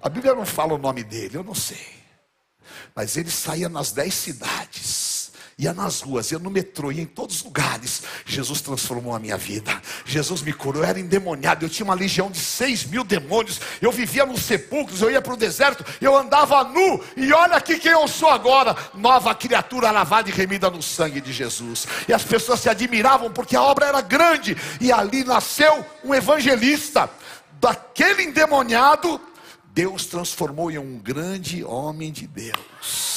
A Bíblia não fala o nome dele, eu não sei. Mas ele saía nas dez cidades ia nas ruas, ia no metrô, ia em todos os lugares. Jesus transformou a minha vida. Jesus me curou. Eu era endemoniado. Eu tinha uma legião de seis mil demônios. Eu vivia nos sepulcros. Eu ia para o deserto. Eu andava nu. E olha aqui quem eu sou agora: nova criatura lavada e remida no sangue de Jesus. E as pessoas se admiravam porque a obra era grande. E ali nasceu um evangelista. Daquele endemoniado, Deus transformou em um grande homem de Deus.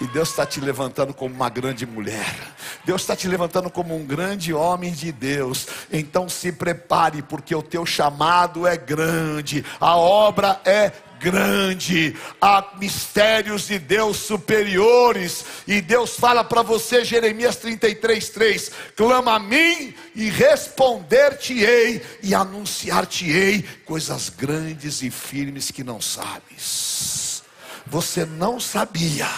E Deus está te levantando como uma grande mulher. Deus está te levantando como um grande homem de Deus. Então se prepare, porque o teu chamado é grande, a obra é grande, há mistérios de Deus superiores, e Deus fala para você, Jeremias 33, 3: clama a mim e responder-te-ei, e anunciar-te-ei coisas grandes e firmes que não sabes. Você não sabia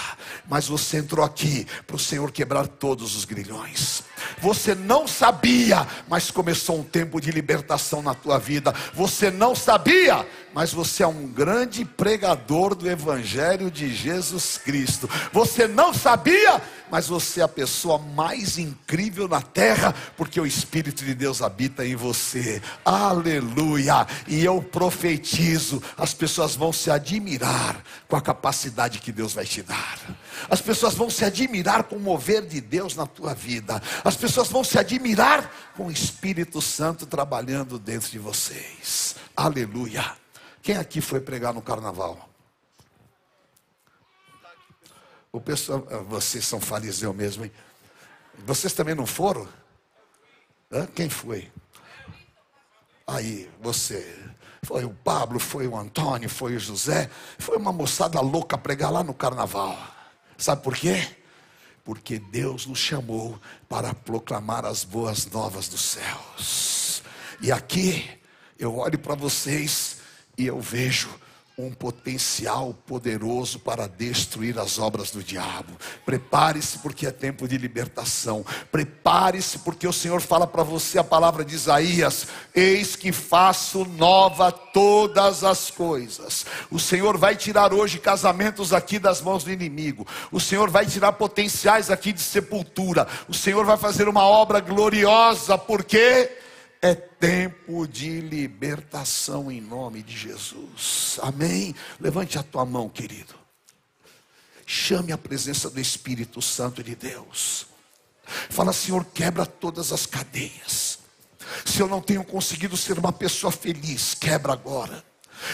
mas você entrou aqui para o Senhor quebrar todos os grilhões. Você não sabia, mas começou um tempo de libertação na tua vida. Você não sabia, mas você é um grande pregador do Evangelho de Jesus Cristo. Você não sabia, mas você é a pessoa mais incrível na terra, porque o Espírito de Deus habita em você. Aleluia! E eu profetizo: as pessoas vão se admirar com a capacidade que Deus vai te dar. As pessoas vão se admirar com o mover de Deus na tua vida. As pessoas vão se admirar com o Espírito Santo trabalhando dentro de vocês. Aleluia. Quem aqui foi pregar no carnaval? O pessoal, ah, vocês são fariseu mesmo, hein? Vocês também não foram? Hã? Quem foi? Aí, você. Foi o Pablo, foi o Antônio, foi o José. Foi uma moçada louca pregar lá no carnaval. Sabe por quê? Porque Deus nos chamou para proclamar as boas novas dos céus. E aqui eu olho para vocês e eu vejo um potencial poderoso para destruir as obras do diabo. Prepare-se porque é tempo de libertação. Prepare-se porque o Senhor fala para você a palavra de Isaías: Eis que faço nova todas as coisas. O Senhor vai tirar hoje casamentos aqui das mãos do inimigo. O Senhor vai tirar potenciais aqui de sepultura. O Senhor vai fazer uma obra gloriosa porque é tempo de libertação em nome de Jesus. Amém. Levante a tua mão, querido. Chame a presença do Espírito Santo de Deus. Fala, Senhor, quebra todas as cadeias. Se eu não tenho conseguido ser uma pessoa feliz, quebra agora.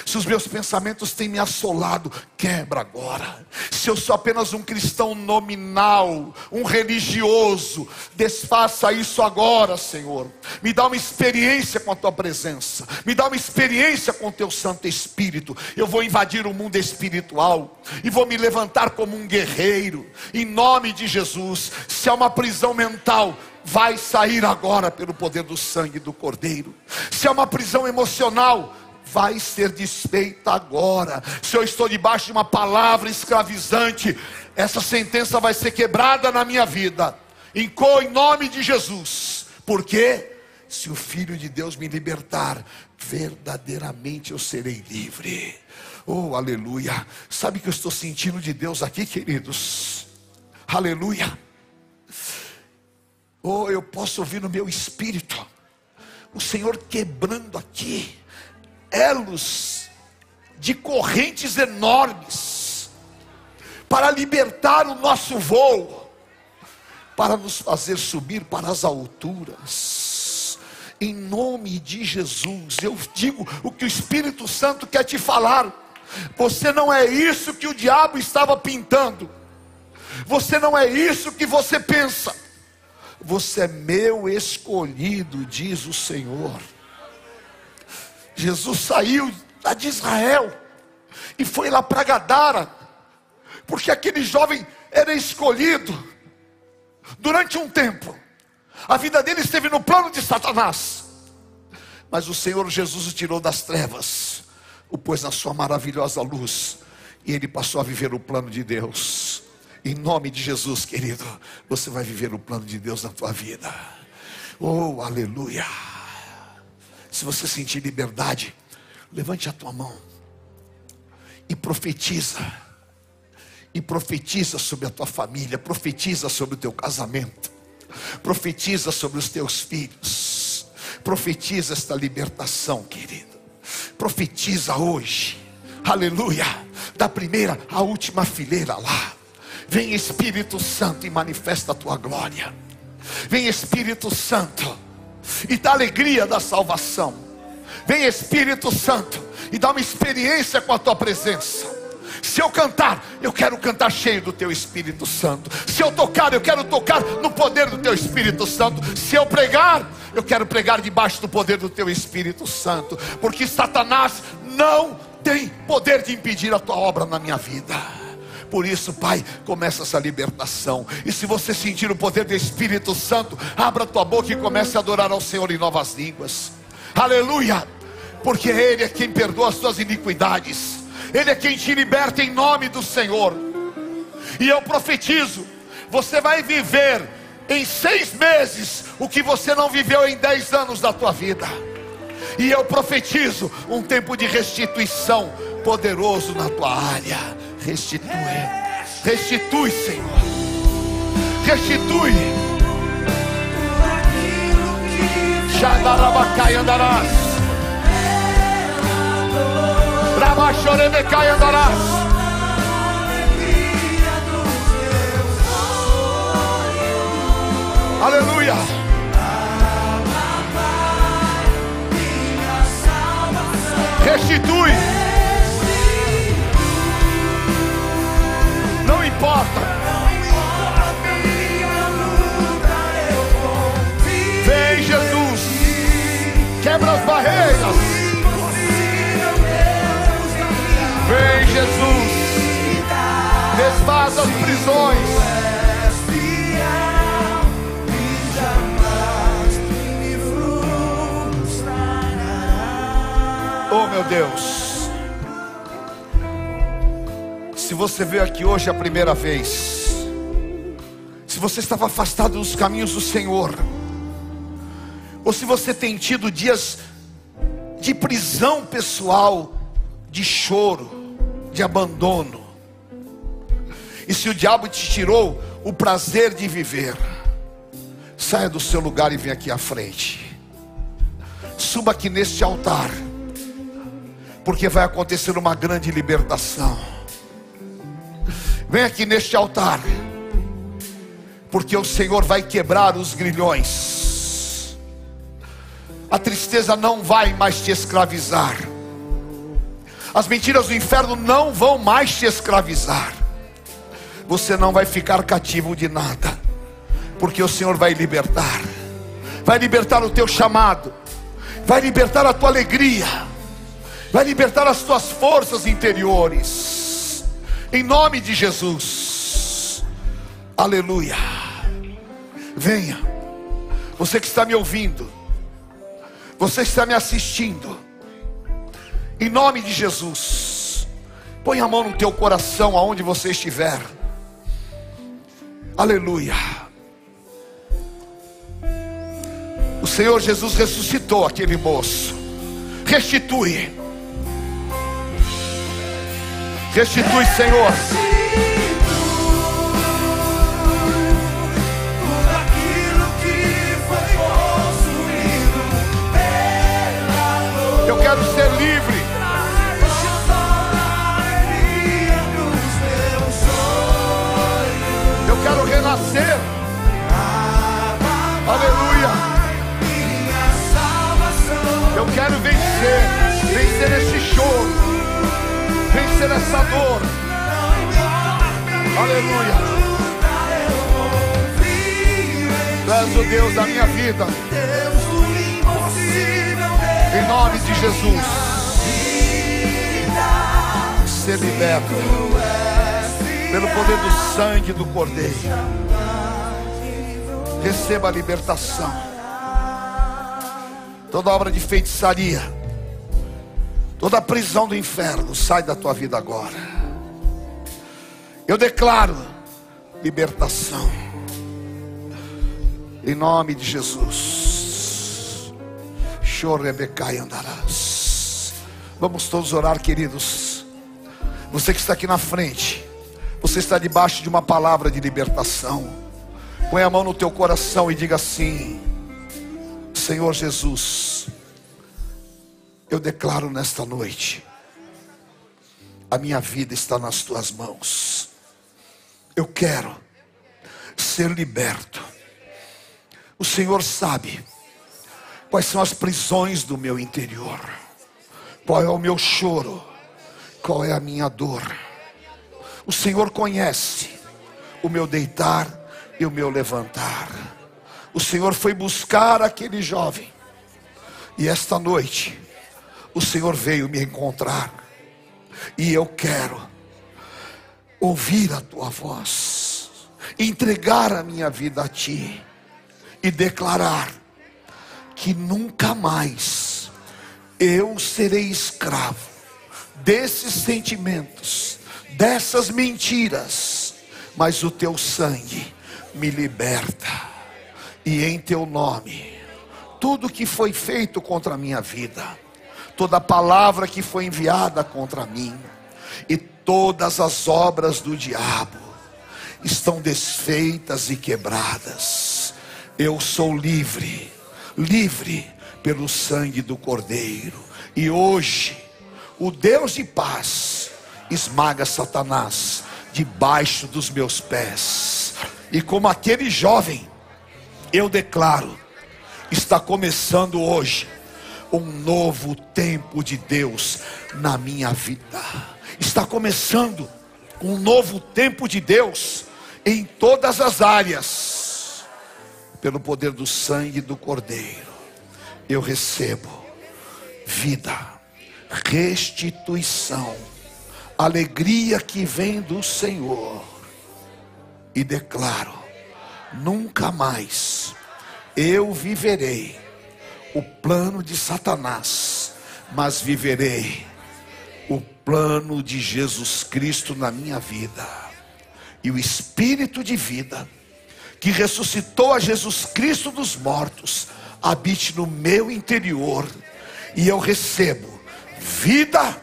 Se os meus pensamentos têm me assolado, quebra agora. Se eu sou apenas um cristão nominal, um religioso, desfaça isso agora, Senhor. Me dá uma experiência com a tua presença, me dá uma experiência com o teu Santo Espírito. Eu vou invadir o mundo espiritual e vou me levantar como um guerreiro, em nome de Jesus. Se há uma prisão mental, vai sair agora pelo poder do sangue do Cordeiro. Se há uma prisão emocional, vai ser desfeita agora. Se eu estou debaixo de uma palavra escravizante, essa sentença vai ser quebrada na minha vida. Em, nome de Jesus. Porque se o Filho de Deus me libertar, verdadeiramente eu serei livre. Oh, aleluia. Sabe o que eu estou sentindo de Deus aqui, queridos? Aleluia. Oh, eu posso ouvir no meu espírito o Senhor quebrando aqui elos de correntes enormes para libertar o nosso voo, para nos fazer subir para as alturas. Em nome de Jesus, eu digo o que o Espírito Santo quer te falar. Você não é isso que o diabo estava pintando. Você não é isso que você pensa. Você é meu escolhido, diz o Senhor. Jesus saiu de Israel e foi lá para Gadara, porque aquele jovem era escolhido durante um tempo. A vida dele esteve no plano de Satanás, mas o Senhor Jesus o tirou das trevas, o pôs na sua maravilhosa luz, e ele passou a viver o plano de Deus. Em nome de Jesus, querido, você vai viver o plano de Deus na tua vida. Oh, aleluia. Se você sentir liberdade, levante a tua mão e profetiza. E profetiza sobre a tua família, profetiza sobre o teu casamento, profetiza sobre os teus filhos, profetiza esta libertação, querido. Profetiza hoje, aleluia, da primeira à última fileira lá. Vem Espírito Santo e manifesta a tua glória. Vem Espírito Santo e dá alegria da salvação. Vem Espírito Santo e dá uma experiência com a tua presença. Se eu cantar, eu quero cantar cheio do teu Espírito Santo. Se eu tocar, eu quero tocar no poder do teu Espírito Santo. Se eu pregar, eu quero pregar debaixo do poder do teu Espírito Santo. Porque Satanás não tem poder de impedir a tua obra na minha vida. Por isso, Pai, começa essa libertação. E se você sentir o poder do Espírito Santo, abra tua boca e comece a adorar ao Senhor em novas línguas. Aleluia! Porque Ele é quem perdoa as tuas iniquidades. Ele é quem te liberta em nome do Senhor. E eu profetizo: você vai viver em seis meses o que você não viveu em dez anos da tua vida. E eu profetizo um tempo de restituição poderoso na tua área. Restitui, restitui, Senhor. Restitui. Xandarabacai andarás. Rabachorebecai andarás. Aleluia. Restitui. Não importa. Vem Jesus. Quebra as barreiras. Vem Jesus. Desfaz as prisões. Oh meu Deus. Se você veio aqui hoje a primeira vez, se você estava afastado dos caminhos do Senhor, ou se você tem tido dias de prisão pessoal, de choro, de abandono, e se o diabo te tirou o prazer de viver, saia do seu lugar e venha aqui à frente, suba aqui neste altar porque vai acontecer uma grande libertação. Vem aqui neste altar, porque o Senhor vai quebrar os grilhões. A tristeza não vai mais te escravizar. As mentiras do inferno não vão mais te escravizar. Você não vai ficar cativo de nada, porque o Senhor vai libertar. Vai libertar o teu chamado, vai libertar a tua alegria vai libertar as tuas forças interiores, em nome de Jesus, aleluia. Venha, você que está me ouvindo, você que está me assistindo, em nome de Jesus, põe a mão no teu coração, aonde você estiver, aleluia. O Senhor Jesus ressuscitou aquele moço, restitui. Restitui, Senhor. Eu quero ser livre. Eu quero renascer. Aleluia. Eu quero vencer. Vencer essa dor. Aleluia. Tu és o Deus da minha vida. Em nome de Jesus. Ser liberto pelo poder do sangue do Cordeiro. Receba a libertação. Toda obra de feitiçaria Toda prisão do inferno sai da tua vida agora. Eu declaro libertação. Em nome de Jesus. Chorebecai andarás. Vamos todos orar, queridos. Você que está aqui na frente, você está debaixo de uma palavra de libertação. Põe a mão no teu coração e diga assim: Senhor Jesus, eu declaro nesta noite, a minha vida está nas tuas mãos. Eu quero ser liberto. O Senhor sabe quais são as prisões do meu interior, qual é o meu choro, qual é a minha dor. O Senhor conhece o meu deitar e o meu levantar. O Senhor foi buscar aquele jovem, e esta noite, o Senhor veio me encontrar, e eu quero ouvir a tua voz, entregar a minha vida a ti e declarar que nunca mais eu serei escravo desses sentimentos, dessas mentiras, mas o teu sangue me liberta, e em teu nome, tudo que foi feito contra a minha vida, toda palavra que foi enviada contra mim, e todas as obras do diabo estão desfeitas e quebradas. Eu sou livre livre pelo sangue do Cordeiro. E hoje, o Deus de paz esmaga Satanás debaixo dos meus pés. E como aquele jovem, eu declaro: está começando hoje um novo tempo de Deus na minha vida. Está começando um novo tempo de Deus em todas as áreas pelo poder do sangue do Cordeiro, eu recebo vida, restituição, alegria que vem do Senhor, e declaro: nunca mais eu viverei o plano de Satanás, mas viverei o plano de Jesus Cristo na minha vida, e o Espírito de vida que ressuscitou a Jesus Cristo dos mortos, habite no meu interior, e eu recebo vida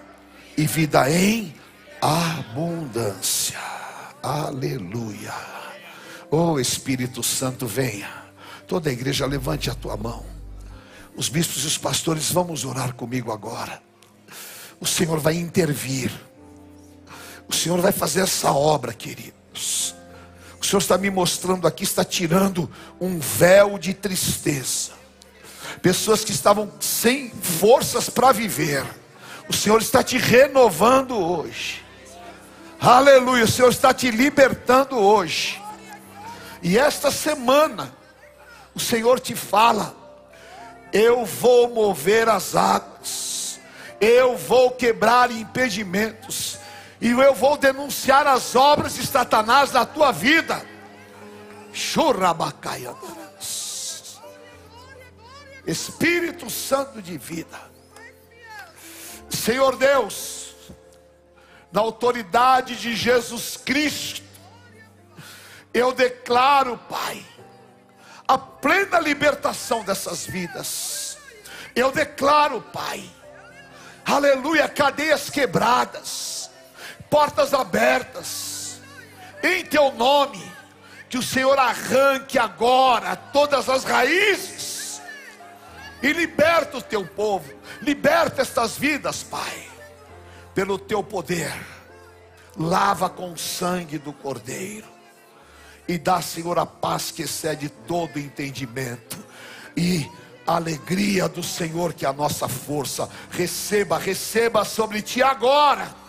e vida em abundância. Aleluia. Oh Espírito Santo, venha. Toda a igreja levante a tua mão. Os bispos e os pastores, vamos orar comigo agora. O Senhor vai intervir. O Senhor vai fazer essa obra, queridos. O Senhor está me mostrando aqui, está tirando um véu de tristeza. Pessoas que estavam sem forças para viver. O Senhor está te renovando hoje. Aleluia, o Senhor está te libertando hoje. E esta semana, o Senhor te fala: eu vou mover as águas, eu vou quebrar impedimentos, e eu vou denunciar as obras de Satanás na tua vida. Espírito Santo de vida. Senhor Deus, na autoridade de Jesus Cristo, eu declaro, Pai, a plena libertação dessas vidas. Eu declaro, Pai, aleluia, cadeias quebradas portas abertas, em teu nome, que o Senhor arranque agora todas as raízes e liberta o teu povo, liberta estas vidas, Pai, pelo teu poder, lava com o sangue do Cordeiro e dá, Senhor, a paz que excede todo entendimento e a alegria do Senhor, que é a nossa força, receba, receba sobre ti agora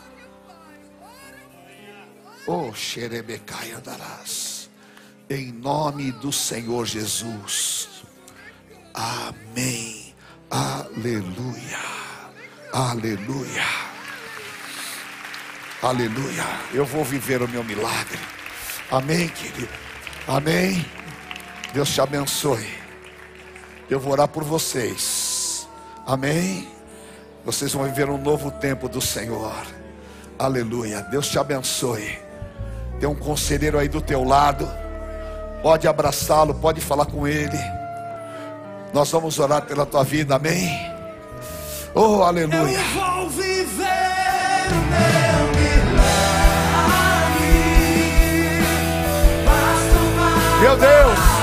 Oh, xerebecai andarás. Em nome do Senhor Jesus. Amém. Aleluia. Aleluia. Aleluia. Eu vou viver o meu milagre. Amém, querido. Amém. Deus te abençoe. Eu vou orar por vocês. Amém. Vocês vão viver um novo tempo do Senhor. Aleluia. Deus te abençoe. Tem um conselheiro aí do teu lado. Pode abraçá-lo, pode falar com ele. Nós vamos orar pela tua vida, amém? Oh, aleluia. Eu vou viver meu Meu Deus,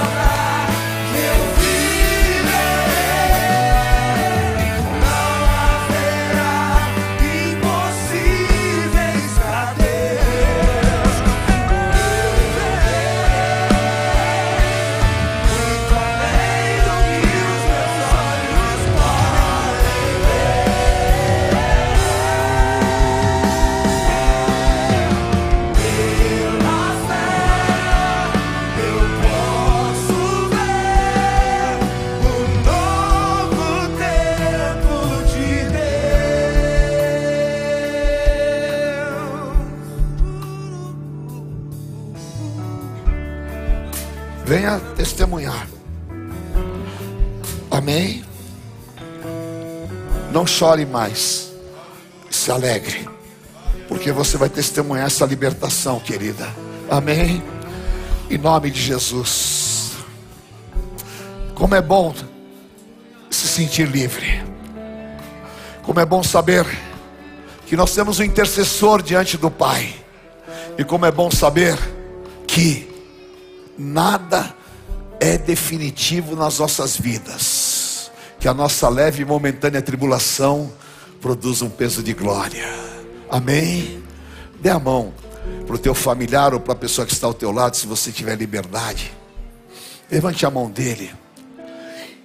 chore mais. Se alegre. Porque você vai testemunhar essa libertação, querida. Amém? Em nome de Jesus. Como é bom se sentir livre. Como é bom saber que nós temos um intercessor diante do Pai. E como é bom saber que nada é definitivo nas nossas vidas. Que a nossa leve e momentânea tribulação produz um peso de glória. Amém? Dê a mão para o teu familiar ou para a pessoa que está ao teu lado, se você tiver liberdade. Levante a mão dele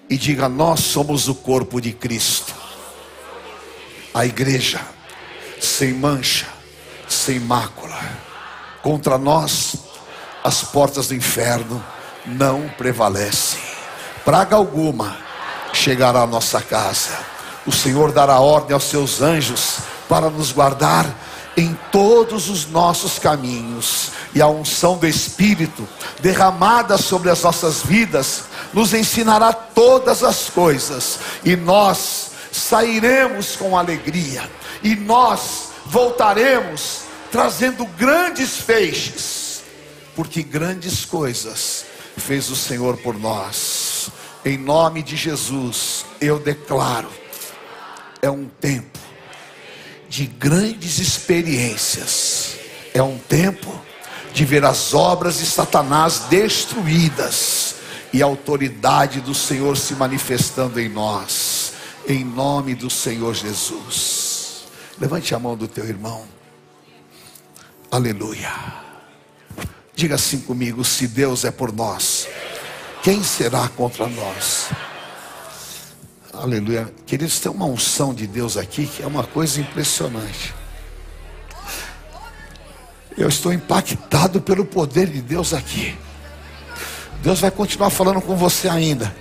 e diga: Nós somos o corpo de Cristo, a igreja, sem mancha, sem mácula. Contra nós, as portas do inferno não prevalecem. Praga alguma chegará à nossa casa. O Senhor dará ordem aos seus anjos para nos guardar em todos os nossos caminhos. E a unção do Espírito derramada sobre as nossas vidas nos ensinará todas as coisas. E nós sairemos com alegria. E nós voltaremos trazendo grandes feixes. Porque grandes coisas fez o Senhor por nós. Em nome de Jesus, eu declaro: é um tempo de grandes experiências, é um tempo de ver as obras de Satanás destruídas e a autoridade do Senhor se manifestando em nós, em nome do Senhor Jesus. Levante a mão do teu irmão, aleluia. Diga assim comigo: se Deus é por nós, quem será contra nós? Aleluia. Queridos, tem uma unção de Deus aqui que é uma coisa impressionante. Eu estou impactado pelo poder de Deus aqui. Deus vai continuar falando com você ainda.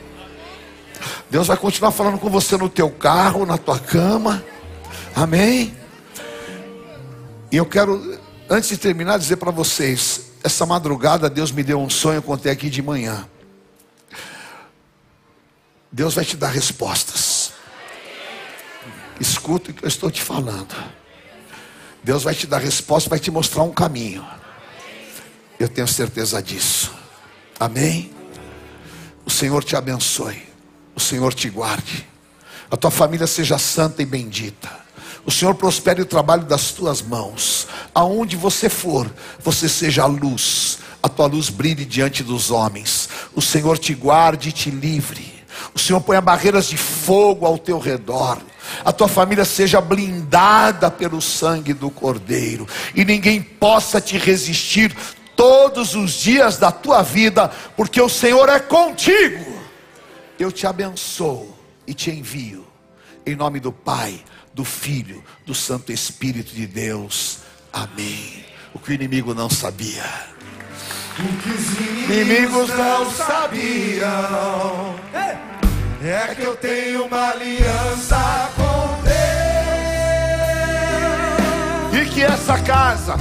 Deus vai continuar falando com você no teu carro, na tua cama. Amém? E eu quero, antes de terminar, dizer para vocês: essa madrugada Deus me deu um sonho, eu contei aqui de manhã. Deus vai te dar respostas. Escuta o que eu estou te falando. Deus vai te dar resposta, vai te mostrar um caminho. Eu tenho certeza disso. Amém? O Senhor te abençoe. O Senhor te guarde. A tua família seja santa e bendita. O Senhor prospere o trabalho das tuas mãos. Aonde você for, você seja a luz. A tua luz brilhe diante dos homens. O Senhor te guarde e te livre. O Senhor ponha barreiras de fogo ao teu redor. A tua família seja blindada pelo sangue do Cordeiro. E ninguém possa te resistir todos os dias da tua vida, porque o Senhor é contigo. Eu te abençoo e te envio. Em nome do Pai, do Filho, do Santo Espírito de Deus. Amém. O que o inimigo não sabia. O que os inimigos não sabiam é que eu tenho uma aliança com Deus. E que essa casa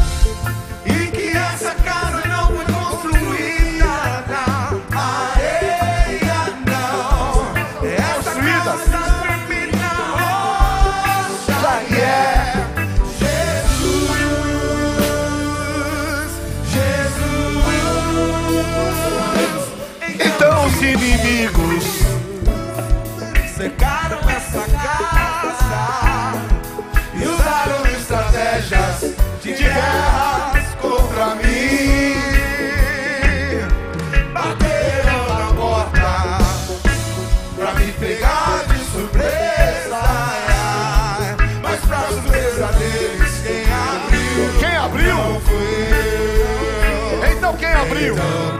real.